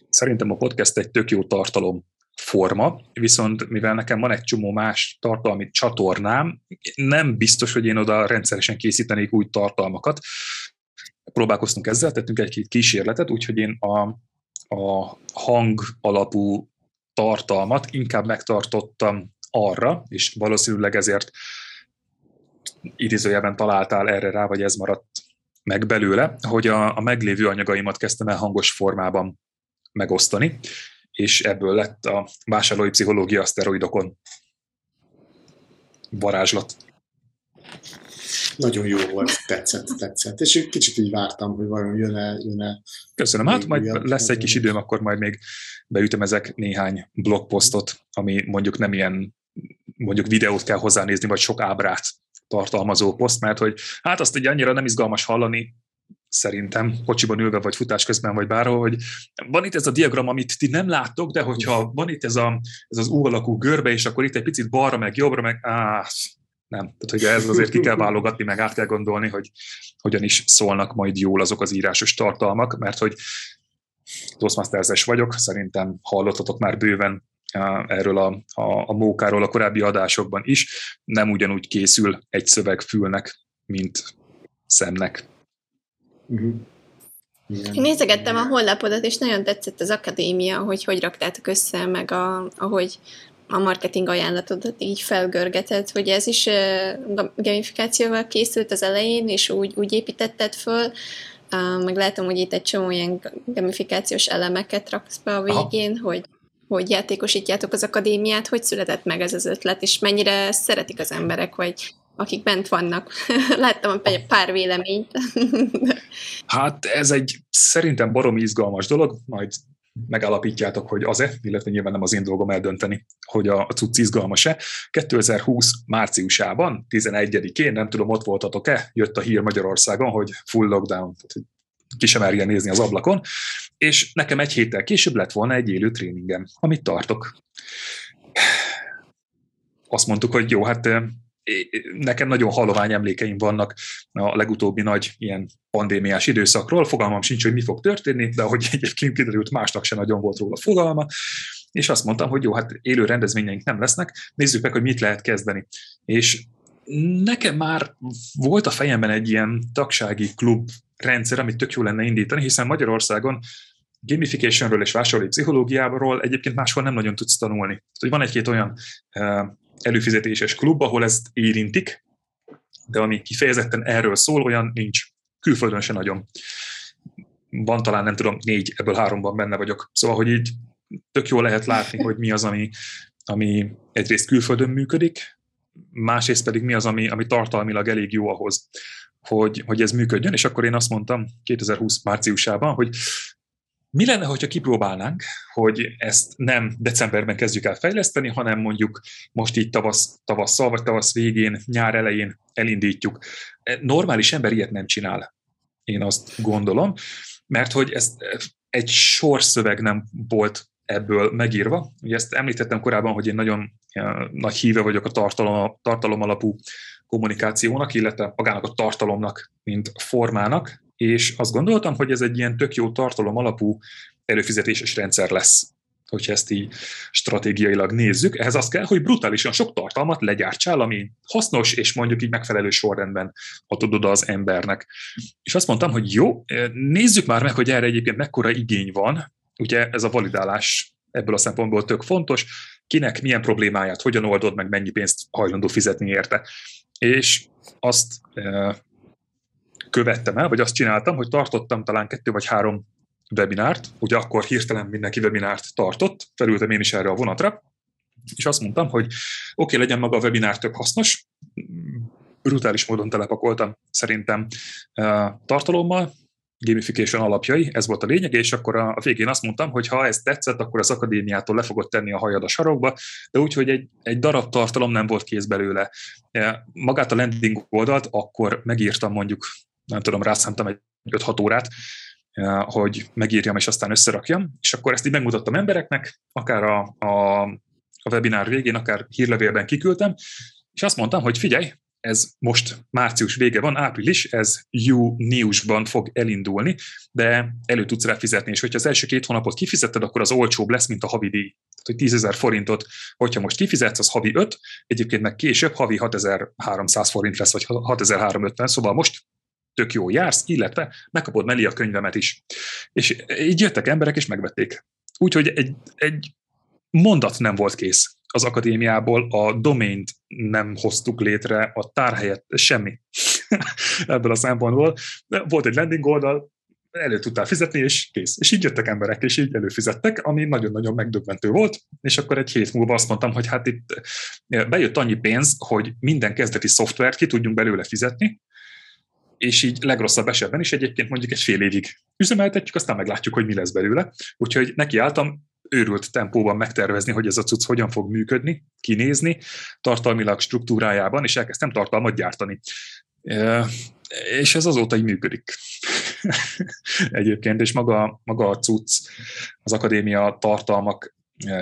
C: Szerintem a podcast egy tök jó tartalom forma, viszont mivel nekem van egy csomó más tartalmi csatornám, nem biztos, hogy én oda rendszeresen készítenék új tartalmakat, próbálkoztunk ezzel, tettünk egy-két kísérletet, úgyhogy én a, a hang alapú tartalmat inkább megtartottam arra, és valószínűleg ezért idézőjelben találtál erre rá, vagy ez maradt meg belőle, hogy a, a meglévő anyagaimat kezdtem el hangos formában megosztani, és ebből lett a vásárlói pszichológia szteroidokon varázslat.
B: Nagyon jó volt, tetszett, tetszett. És kicsit így vártam, hogy vajon jön-e, jön-e.
C: Köszönöm, hát majd lesz egy kis időm, akkor majd még beütöm ezek néhány blogposztot, ami mondjuk nem ilyen, mondjuk videót kell hozzánézni, vagy sok ábrát tartalmazó poszt, mert hogy hát azt egy annyira nem izgalmas hallani, szerintem, kocsiban ülve, vagy futás közben, vagy bárhol, hogy van itt ez a diagram, amit ti nem láttok, de hogyha van itt ez, a, ez az U alakú görbe, és akkor itt egy picit balra, meg jobbra, meg áh, nem. Tehát, hogy ez azért ki kell válogatni, meg át kell gondolni, hogy hogyan is szólnak majd jól azok az írásos tartalmak, mert hogy Toastmasters-es vagyok, szerintem hallottatok már bőven erről a, a, a mókáról a korábbi adásokban is, nem ugyanúgy készül egy szöveg fülnek, mint szemnek.
E: Uh-huh. Én nézegettem a honlapodat, és nagyon tetszett az akadémia, hogy hogy raktátok össze, meg a, ahogy a marketing ajánlatodat így felgörgetett, hogy ez is gamifikációval készült az elején, és úgy, úgy építetted föl, meg látom, hogy itt egy csomó ilyen gamifikációs elemeket raksz be a végén, Aha. hogy hogy játékosítjátok az akadémiát, hogy született meg ez az ötlet, és mennyire szeretik az emberek, vagy akik bent vannak. Láttam pár véleményt.
C: hát ez egy szerintem baromi izgalmas dolog, majd megállapítjátok, hogy az-e, illetve nyilván nem az én dolgom eldönteni, hogy a, cucc izgalmas-e. 2020 márciusában, 11-én, nem tudom, ott voltatok-e, jött a hír Magyarországon, hogy full lockdown, tehát ki sem merje nézni az ablakon, és nekem egy héttel később lett volna egy élő tréningem, amit tartok. Azt mondtuk, hogy jó, hát nekem nagyon halovány emlékeim vannak a legutóbbi nagy ilyen pandémiás időszakról, fogalmam sincs, hogy mi fog történni, de ahogy egyébként kiderült, másnak se nagyon volt róla fogalma, és azt mondtam, hogy jó, hát élő rendezvényeink nem lesznek, nézzük meg, hogy mit lehet kezdeni. És nekem már volt a fejemben egy ilyen tagsági klub rendszer, amit tök jó lenne indítani, hiszen Magyarországon gamificationről és vásárlói pszichológiáról egyébként máshol nem nagyon tudsz tanulni. Hogy van egy-két olyan előfizetéses klub, ahol ezt érintik, de ami kifejezetten erről szól, olyan nincs. Külföldön se nagyon. Van talán, nem tudom, négy, ebből háromban benne vagyok. Szóval, hogy így tök jól lehet látni, hogy mi az, ami, ami egyrészt külföldön működik, másrészt pedig mi az, ami, ami tartalmilag elég jó ahhoz, hogy, hogy ez működjön, és akkor én azt mondtam 2020 márciusában, hogy mi lenne, hogyha kipróbálnánk, hogy ezt nem decemberben kezdjük el fejleszteni, hanem mondjuk most így tavasz, tavasszal, vagy tavasz végén, nyár elején elindítjuk. Normális ember ilyet nem csinál, én azt gondolom, mert hogy ez egy sor szöveg nem volt ebből megírva. Ugye ezt említettem korábban, hogy én nagyon nagy híve vagyok a tartalom, tartalom alapú kommunikációnak, illetve magának a tartalomnak, mint formának, és azt gondoltam, hogy ez egy ilyen tök jó tartalom alapú előfizetéses rendszer lesz hogyha ezt így stratégiailag nézzük. Ehhez az kell, hogy brutálisan sok tartalmat legyártsál, ami hasznos, és mondjuk így megfelelő sorrendben adod oda az embernek. És azt mondtam, hogy jó, nézzük már meg, hogy erre egyébként mekkora igény van. Ugye ez a validálás ebből a szempontból tök fontos, kinek milyen problémáját, hogyan oldod meg, mennyi pénzt hajlandó fizetni érte. És azt követtem el, vagy azt csináltam, hogy tartottam talán kettő vagy három webinárt, ugye akkor hirtelen mindenki webinárt tartott, felültem én is erre a vonatra, és azt mondtam, hogy oké, okay, legyen maga a webinár tök hasznos, brutális módon telepakoltam szerintem tartalommal, gamification alapjai, ez volt a lényeg, és akkor a, végén azt mondtam, hogy ha ez tetszett, akkor az akadémiától le fogod tenni a hajad a sarokba, de úgy, hogy egy, egy darab tartalom nem volt kész belőle. Magát a landing oldalt akkor megírtam mondjuk nem tudom, rászántam egy 5-6 órát, eh, hogy megírjam és aztán összerakjam, és akkor ezt így megmutattam embereknek, akár a, a, a webinár végén, akár hírlevélben kiküldtem, és azt mondtam, hogy figyelj, ez most március vége van, április, ez júniusban fog elindulni, de elő tudsz rá fizetni, és hogyha az első két hónapot kifizetted, akkor az olcsóbb lesz, mint a havi díj. Tehát, hogy 10 ezer forintot, hogyha most kifizetsz, az havi 5, egyébként meg később havi 6300 forint lesz, vagy 6350, szóval most tök jó jársz, illetve megkapod mellé a könyvemet is. És így jöttek emberek, és megvették. Úgyhogy egy, egy mondat nem volt kész az akadémiából a domaint nem hoztuk létre, a tárhelyet, semmi ebből a szempontból. Volt egy landing oldal, elő tudtál fizetni, és kész. És így jöttek emberek, és így előfizettek, ami nagyon-nagyon megdöbbentő volt, és akkor egy hét múlva azt mondtam, hogy hát itt bejött annyi pénz, hogy minden kezdeti szoftvert ki tudjunk belőle fizetni, és így legrosszabb esetben is egyébként mondjuk egy fél évig üzemeltetjük, aztán meglátjuk, hogy mi lesz belőle. Úgyhogy nekiálltam őrült tempóban megtervezni, hogy ez a cucc hogyan fog működni, kinézni, tartalmilag struktúrájában, és elkezdtem tartalmat gyártani. És ez azóta így működik. Egyébként, és maga, maga a cucc, az akadémia tartalmak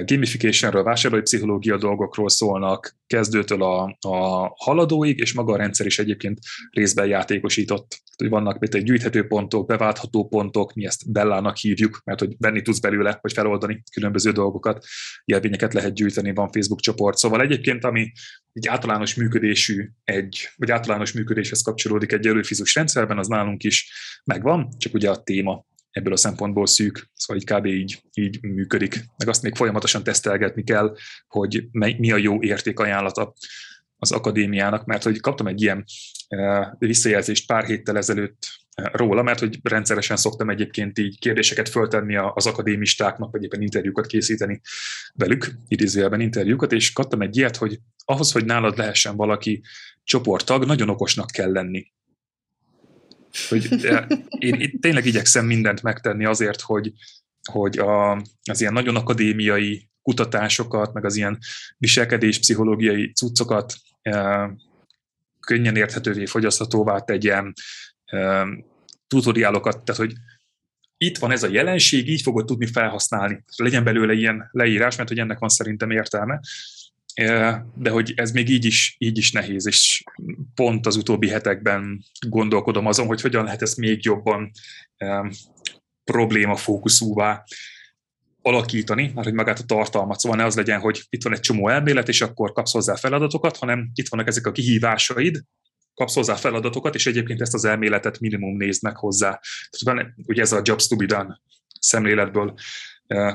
C: gamificationről, vásárlói pszichológia dolgokról szólnak, kezdőtől a, a haladóig, és maga a rendszer is egyébként részben játékosított. Hogy vannak mint egy gyűjthető pontok, beváltható pontok, mi ezt Bellának hívjuk, mert hogy venni tudsz belőle, vagy feloldani különböző dolgokat, jelvényeket lehet gyűjteni, van Facebook csoport. Szóval egyébként, ami egy általános működésű egy, vagy általános működéshez kapcsolódik egy előfizus rendszerben, az nálunk is megvan, csak ugye a téma ebből a szempontból szűk, szóval így kb. így, így működik. Meg azt még folyamatosan tesztelgetni kell, hogy mi a jó értékajánlata az akadémiának, mert hogy kaptam egy ilyen e, visszajelzést pár héttel ezelőtt e, róla, mert hogy rendszeresen szoktam egyébként így kérdéseket föltenni az akadémistáknak, vagy éppen interjúkat készíteni velük, idézőjelben interjúkat, és kaptam egy ilyet, hogy ahhoz, hogy nálad lehessen valaki csoporttag, nagyon okosnak kell lenni. Hogy én, én tényleg igyekszem mindent megtenni azért, hogy, hogy a, az ilyen nagyon akadémiai kutatásokat, meg az ilyen viselkedés pszichológiai cuccokat e, könnyen érthetővé, fogyaszthatóvá tegyem, e, tutoriálokat, tehát hogy itt van ez a jelenség, így fogod tudni felhasználni. Legyen belőle ilyen leírás, mert hogy ennek van szerintem értelme de hogy ez még így is, így is nehéz, és pont az utóbbi hetekben gondolkodom azon, hogy hogyan lehet ezt még jobban problémafókuszúvá alakítani, mert hogy magát a tartalmat, szóval ne az legyen, hogy itt van egy csomó elmélet, és akkor kapsz hozzá feladatokat, hanem itt vannak ezek a kihívásaid, kapsz hozzá feladatokat, és egyébként ezt az elméletet minimum nézd meg hozzá. Tehát ugye ez a jobs to be done szemléletből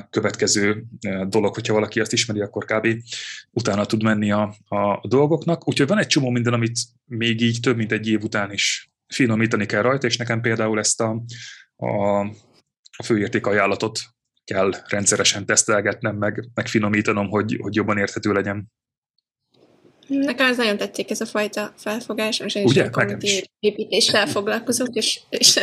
C: következő dolog, hogyha valaki azt ismeri, akkor kb. utána tud menni a, a dolgoknak. Úgyhogy van egy csomó minden, amit még így több mint egy év után is finomítani kell rajta, és nekem például ezt a, a, a főérték ajánlatot kell rendszeresen tesztelgetnem, meg, meg finomítanom, hogy, hogy jobban érthető legyen.
E: Nekem ez nagyon tetszik ez a fajta felfogás, és én is Ugye? a építéssel foglalkozok, és, és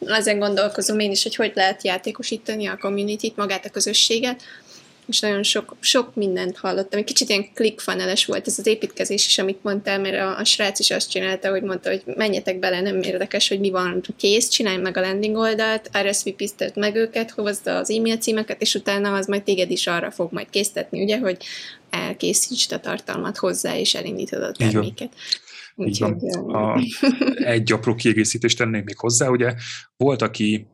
E: ezen gondolkozom én is, hogy hogy lehet játékosítani a community-t, magát a közösséget, és nagyon sok, sok mindent hallottam. Egy kicsit ilyen clickfunnel volt ez az építkezés is, amit mondtál, mert a, a srác is azt csinálta, hogy mondta, hogy menjetek bele, nem érdekes, hogy mi van kész, csinálj meg a landing oldalt, RSVP-ztet meg őket, hozd az e-mail címeket, és utána az majd téged is arra fog majd késztetni, ugye, hogy elkészítsd a tartalmat hozzá, és elindítod a terméket.
C: Úgyhogy, a, egy apró kiegészítést tennék még hozzá, ugye volt, aki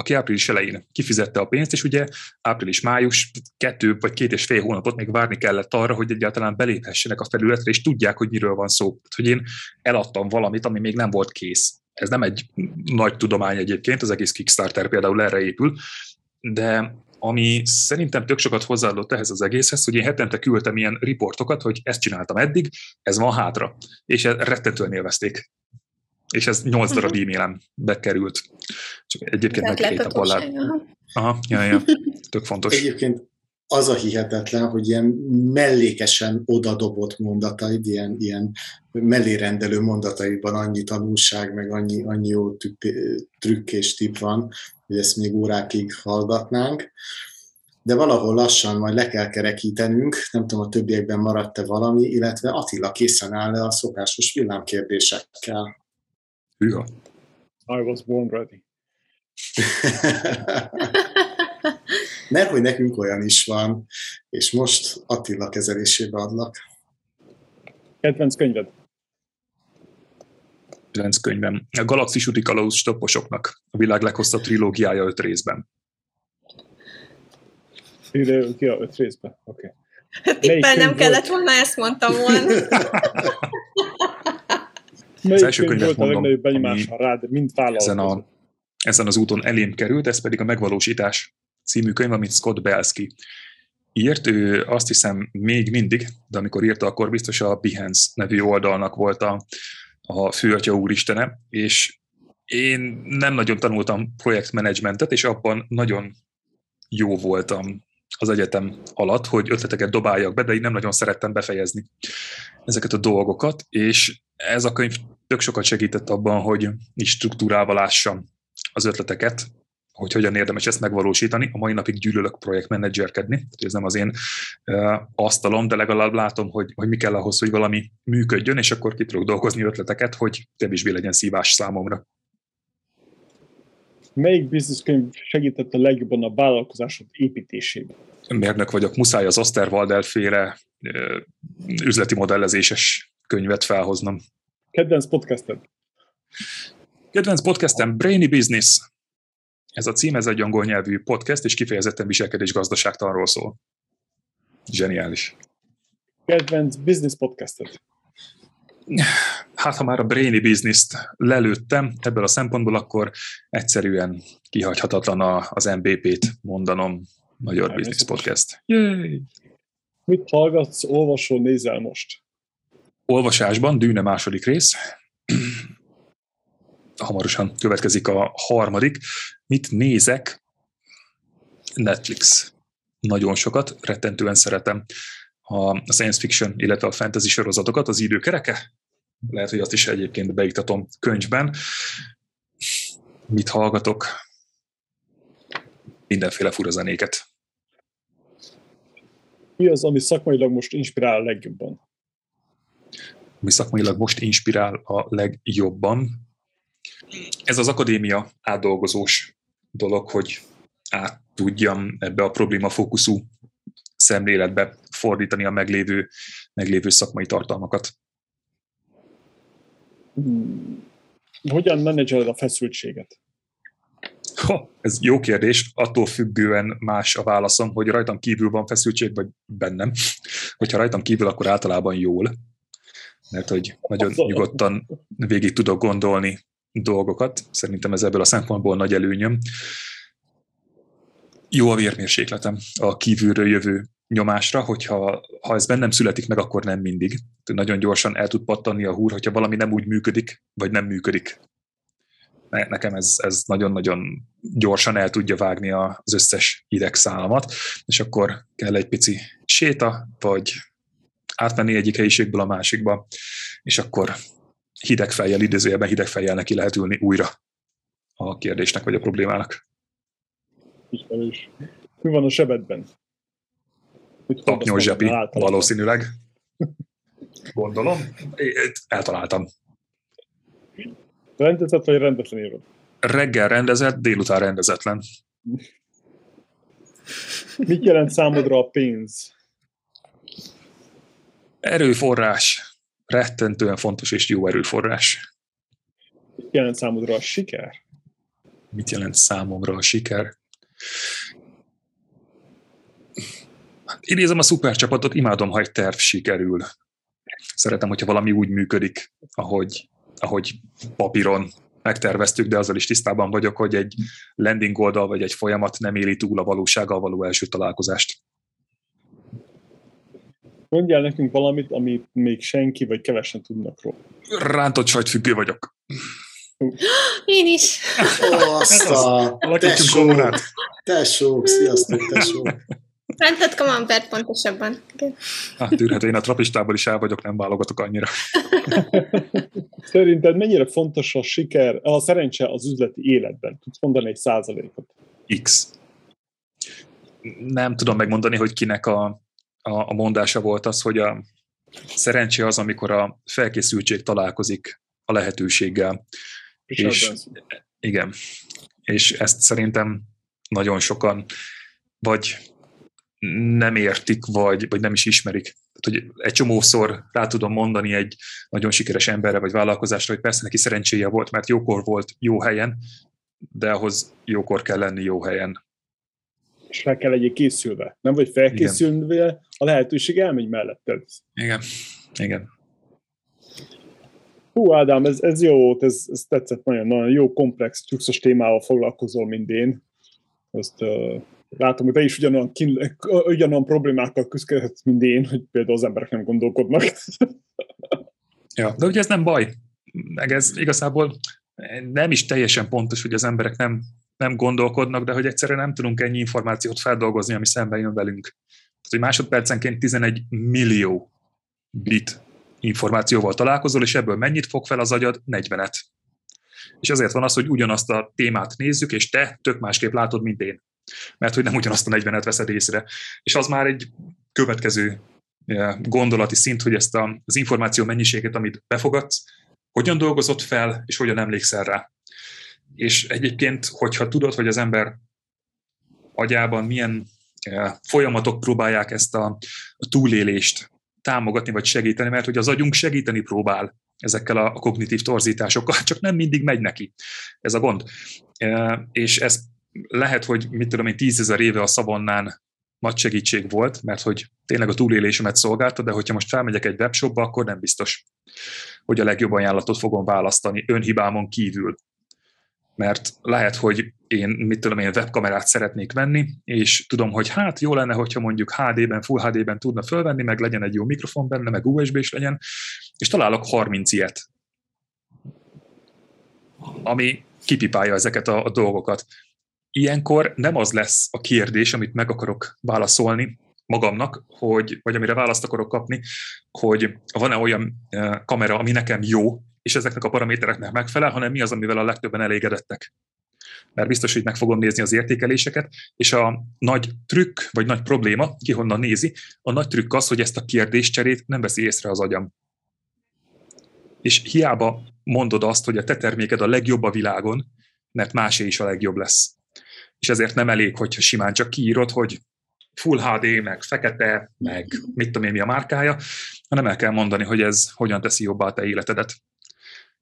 C: aki április elején kifizette a pénzt, és ugye április-május kettő vagy két és fél hónapot még várni kellett arra, hogy egyáltalán beléphessenek a felületre, és tudják, hogy miről van szó. Tehát, hogy én eladtam valamit, ami még nem volt kész. Ez nem egy nagy tudomány egyébként, az egész Kickstarter például erre épül, de ami szerintem tök sokat hozzáadott ehhez az egészhez, hogy én hetente küldtem ilyen riportokat, hogy ezt csináltam eddig, ez van hátra. És rettentően élvezték. És ez nyolc darab uh-huh. e-mailem bekerült. Csak egyébként meg két nap alá. Aha, ja, ja, tök fontos.
B: Egyébként az a hihetetlen, hogy ilyen mellékesen odadobott mondataid, ilyen, ilyen mellérendelő mondataiban annyi tanulság, meg annyi, annyi jó trükk és tip van, hogy ezt még órákig hallgatnánk. De valahol lassan majd le kell kerekítenünk, nem tudom, a többiekben maradt-e valami, illetve Attila készen áll le a szokásos villámkérdésekkel.
C: Hűha.
D: I was born ready.
B: Mert hogy nekünk olyan is van, és most Attila kezelésébe adlak.
D: Kedvenc könyved?
C: Kedvenc könyvem. A Galaxis úti kalauz stopposoknak. A világ leghosszabb trilógiája öt részben.
D: Trilógia öt részben? Oké.
E: Okay. Tippel nem kellett volna, ezt mondtam volna.
D: Melyik az első könyv volt mondom, a legnagyobb benyomása rád, mint
C: ezen, a, ezen az úton elém került, ez pedig a Megvalósítás című könyv, amit Scott Belsky írt, ő azt hiszem még mindig, de amikor írta, akkor biztos a Behance nevű oldalnak volt a, a főatya úristene, és én nem nagyon tanultam projektmenedzsmentet, és abban nagyon jó voltam az egyetem alatt, hogy ötleteket dobáljak be, de én nem nagyon szerettem befejezni ezeket a dolgokat, és ez a könyv tök sokat segített abban, hogy is struktúrálva lássam az ötleteket, hogy hogyan érdemes ezt megvalósítani. A mai napig gyűlölök projektmenedzserkedni, ez nem az én asztalom, de legalább látom, hogy, hogy mi kell ahhoz, hogy valami működjön, és akkor ki tudok dolgozni ötleteket, hogy kevésbé legyen szívás számomra.
D: Melyik bizniszkönyv segített a legjobban a vállalkozásod építésében?
C: Mérnök vagyok, muszáj az Osterwalder féle uh, üzleti modellezéses könyvet felhoznom.
D: Kedvenc podcasted?
C: Kedvenc podcastem Brainy Business. Ez a cím, ez egy angol nyelvű podcast, és kifejezetten viselkedés gazdaságtanról szól. Zseniális.
D: Kedvenc business podcasted?
C: Hát, ha már a Brainy Business-t lelőttem ebből a szempontból, akkor egyszerűen kihagyhatatlan az MBP-t mondanom. Magyar Business Podcast. Yay!
D: Mit hallgatsz, olvasol, nézel most?
C: Olvasásban, Dűne második rész. Hamarosan következik a harmadik. Mit nézek? Netflix. Nagyon sokat, rettentően szeretem a science fiction, illetve a fantasy sorozatokat, az időkereke. Lehet, hogy azt is egyébként beiktatom könyvben. Mit hallgatok? Mindenféle fura zenéket.
D: Mi az, ami szakmailag most inspirál a legjobban?
C: Ami szakmailag most inspirál a legjobban? Ez az akadémia átdolgozós dolog, hogy át tudjam ebbe a problémafókuszú szemléletbe fordítani a meglévő, meglévő szakmai tartalmakat.
D: Hogyan menedzseled a feszültséget?
C: Ha, ez jó kérdés, attól függően más a válaszom, hogy rajtam kívül van feszültség, vagy bennem. Hogyha rajtam kívül, akkor általában jól, mert hogy nagyon nyugodtan végig tudok gondolni dolgokat. Szerintem ez ebből a szempontból nagy előnyöm. Jó a vérmérsékletem a kívülről jövő nyomásra, hogyha ha ez bennem születik meg, akkor nem mindig. Nagyon gyorsan el tud pattanni a húr, hogyha valami nem úgy működik, vagy nem működik. Nekem ez, ez nagyon-nagyon gyorsan el tudja vágni az összes idegszálamat, és akkor kell egy pici séta, vagy átmenni egyik helyiségből a másikba, és akkor hideg fejjel, idézőjelben hideg fejjel neki lehet ülni újra a kérdésnek vagy a problémának.
D: Ismerős. Mi van a sebedben?
C: Taknyos zsepi, valószínűleg. Gondolom. Eltaláltam.
D: Rendezett vagy rendetlen írod?
C: Reggel rendezett, délután rendezetlen.
D: Mit jelent számodra a pénz?
C: Erőforrás. Rettentően fontos és jó erőforrás.
D: Mit jelent számodra a siker?
C: Mit jelent számomra a siker? idézem a szupercsapatot, imádom, ha egy terv sikerül. Szeretem, hogyha valami úgy működik, ahogy, ahogy papíron megterveztük, de azzal is tisztában vagyok, hogy egy landing oldal vagy egy folyamat nem éli túl a valósággal való első találkozást.
D: Mondjál nekünk valamit, amit még senki vagy kevesen tudnak róla.
C: Rántott sajt függő vagyok.
E: Én is.
B: Ó, azt a... Tesó, tesó, sziasztok, tesó.
E: Rántott kamembert pontosabban.
C: Hát tűrhető, én a trapistából is el vagyok, nem válogatok annyira.
D: Szerinted mennyire fontos a siker, a szerencse az üzleti életben? Tudsz mondani egy százalékot?
C: X. Nem tudom megmondani, hogy kinek a, a, mondása volt az, hogy a szerencse az, amikor a felkészültség találkozik a lehetőséggel. És,
D: Branson.
C: igen. És ezt szerintem nagyon sokan vagy nem értik, vagy, vagy nem is ismerik. Tehát, hogy egy csomószor rá tudom mondani egy nagyon sikeres emberre vagy vállalkozásra, hogy persze neki szerencséje volt, mert jókor volt jó helyen, de ahhoz jókor kell lenni jó helyen.
D: És fel kell legyél készülve. Nem vagy felkészülve, a lehetőség elmegy melletted.
C: Igen, igen.
D: Hú, Ádám, ez, ez jó volt, ez, ez tetszett nagyon, nagyon jó, komplex, csúszos témával foglalkozol, mint én. Azt uh, látom, hogy te is ugyanolyan, kín, ugyanolyan problémákkal küzdhetsz, mint én, hogy például az emberek nem gondolkodnak.
C: Ja, de ugye ez nem baj. Meg ez igazából nem is teljesen pontos, hogy az emberek nem, nem gondolkodnak, de hogy egyszerűen nem tudunk ennyi információt feldolgozni, ami szemben jön velünk. Hogy másodpercenként 11 millió bit információval találkozol, és ebből mennyit fog fel az agyad? 40-et. És ezért van az, hogy ugyanazt a témát nézzük, és te tök másképp látod, mint én. Mert hogy nem ugyanazt a 40-et veszed észre. És az már egy következő gondolati szint, hogy ezt az információ mennyiséget, amit befogadsz, hogyan dolgozott fel, és hogyan emlékszel rá. És egyébként, hogyha tudod, hogy az ember agyában milyen folyamatok próbálják ezt a, a túlélést támogatni vagy segíteni, mert hogy az agyunk segíteni próbál ezekkel a kognitív torzításokkal, csak nem mindig megy neki. Ez a gond. És ez lehet, hogy mit tudom én, tízezer éve a szavannán nagy segítség volt, mert hogy tényleg a túlélésemet szolgálta, de hogyha most felmegyek egy webshopba, akkor nem biztos, hogy a legjobb ajánlatot fogom választani önhibámon kívül. Mert lehet, hogy én, mit tudom én, webkamerát szeretnék venni, és tudom, hogy hát jó lenne, hogyha mondjuk HD-ben, Full HD-ben tudna fölvenni, meg legyen egy jó mikrofon benne, meg USB is legyen, és találok 30 ilyet, ami kipipálja ezeket a, a dolgokat. Ilyenkor nem az lesz a kérdés, amit meg akarok válaszolni magamnak, hogy, vagy amire választ akarok kapni, hogy van-e olyan eh, kamera, ami nekem jó, és ezeknek a paramétereknek megfelel, hanem mi az, amivel a legtöbben elégedettek. Mert biztos, hogy meg fogom nézni az értékeléseket, és a nagy trükk, vagy nagy probléma, ki honnan nézi, a nagy trükk az, hogy ezt a kérdéscserét nem veszi észre az agyam. És hiába mondod azt, hogy a te terméked a legjobb a világon, mert másé is a legjobb lesz és ezért nem elég, hogyha simán csak kiírod, hogy full HD, meg fekete, meg mit tudom én mi a márkája, hanem el kell mondani, hogy ez hogyan teszi jobbá a te életedet.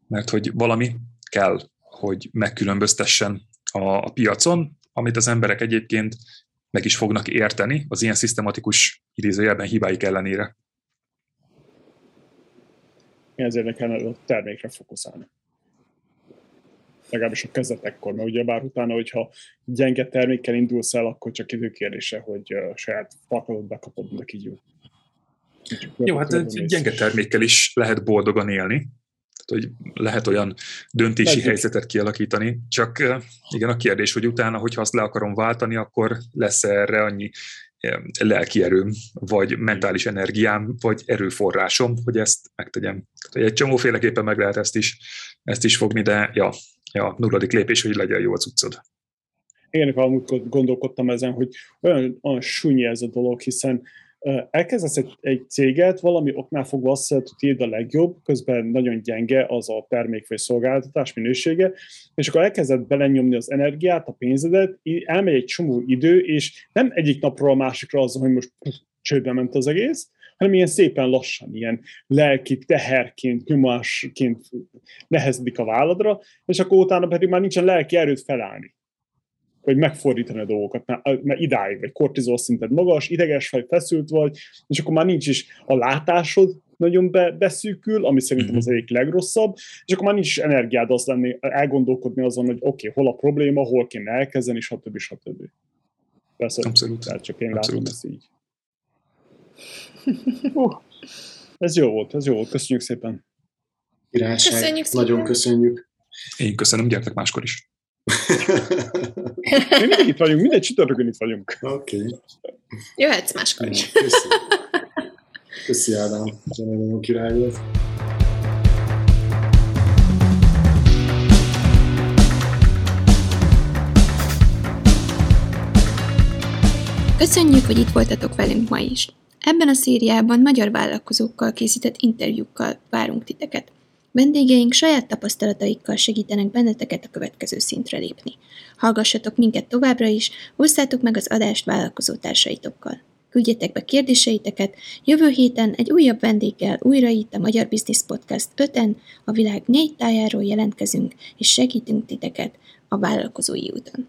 C: Mert hogy valami kell, hogy megkülönböztessen a, a piacon, amit az emberek egyébként meg is fognak érteni az ilyen szisztematikus idézőjelben hibáik ellenére.
D: Ezért nekem a termékre fókuszálni legalábbis a kezdetekkor, mert ugye bár utána, hogyha gyenge termékkel indulsz el, akkor csak időkérdése, hogy a saját farkadot bekapod, de így jó.
C: Jó, hát egy gyenge termékkel is lehet boldogan élni, tehát, hogy lehet olyan döntési Lehet. helyzetet kialakítani, csak igen, a kérdés, hogy utána, hogyha azt le akarom váltani, akkor lesz erre annyi lelki erőm, vagy mentális energiám, vagy erőforrásom, hogy ezt megtegyem. Tehát egy csomóféleképpen meg lehet ezt is, ezt is fogni, de ja, a nulladik lépés, hogy legyen jó a cuccod.
D: Én amúgy gondolkodtam ezen, hogy olyan, olyan sunyi ez a dolog, hiszen elkezdesz egy, egy céget, valami oknál fogva azt szeret, hogy tiéd a legjobb, közben nagyon gyenge az a termék vagy szolgáltatás minősége, és akkor elkezded belenyomni az energiát, a pénzedet, elmegy egy csomó idő, és nem egyik napról a másikra az, hogy most csődbe ment az egész, hanem ilyen szépen lassan, ilyen lelki teherként, nyomásként nehezedik a válladra, és akkor utána pedig már nincsen lelki erőt felállni vagy megfordítani a dolgokat, mert, mert idáig vagy kortizol szinted magas, ideges vagy, feszült vagy, és akkor már nincs is a látásod nagyon be, beszűkül, ami szerintem mhm. az egyik legrosszabb, és akkor már nincs is energiád az lenni, elgondolkodni azon, hogy oké, okay, hol a probléma, hol kéne elkezdeni, stb. stb. Persze,
C: Abszolút.
D: Tehát csak én Abszolút. látom ezt így. Uh, ez jó volt, ez jó volt. Köszönjük szépen.
B: Királyság. Köszönjük szépen. Nagyon köszönjük.
C: Én köszönöm, gyertek máskor is.
D: Mi mindig itt vagyunk, minden csütörtökön itt vagyunk.
B: Oké. Okay.
E: Jöhetsz máskor is.
B: Köszi. Köszi Ádám, nagyon király volt.
E: Köszönjük, hogy itt voltatok velünk ma is. Ebben a szériában magyar vállalkozókkal készített interjúkkal várunk titeket. Vendégeink saját tapasztalataikkal segítenek benneteket a következő szintre lépni. Hallgassatok minket továbbra is, osszátok meg az adást vállalkozó társaitokkal. Küldjetek be kérdéseiteket, jövő héten egy újabb vendéggel újra itt a Magyar Business Podcast 5-en a világ négy tájáról jelentkezünk, és segítünk titeket a vállalkozói úton.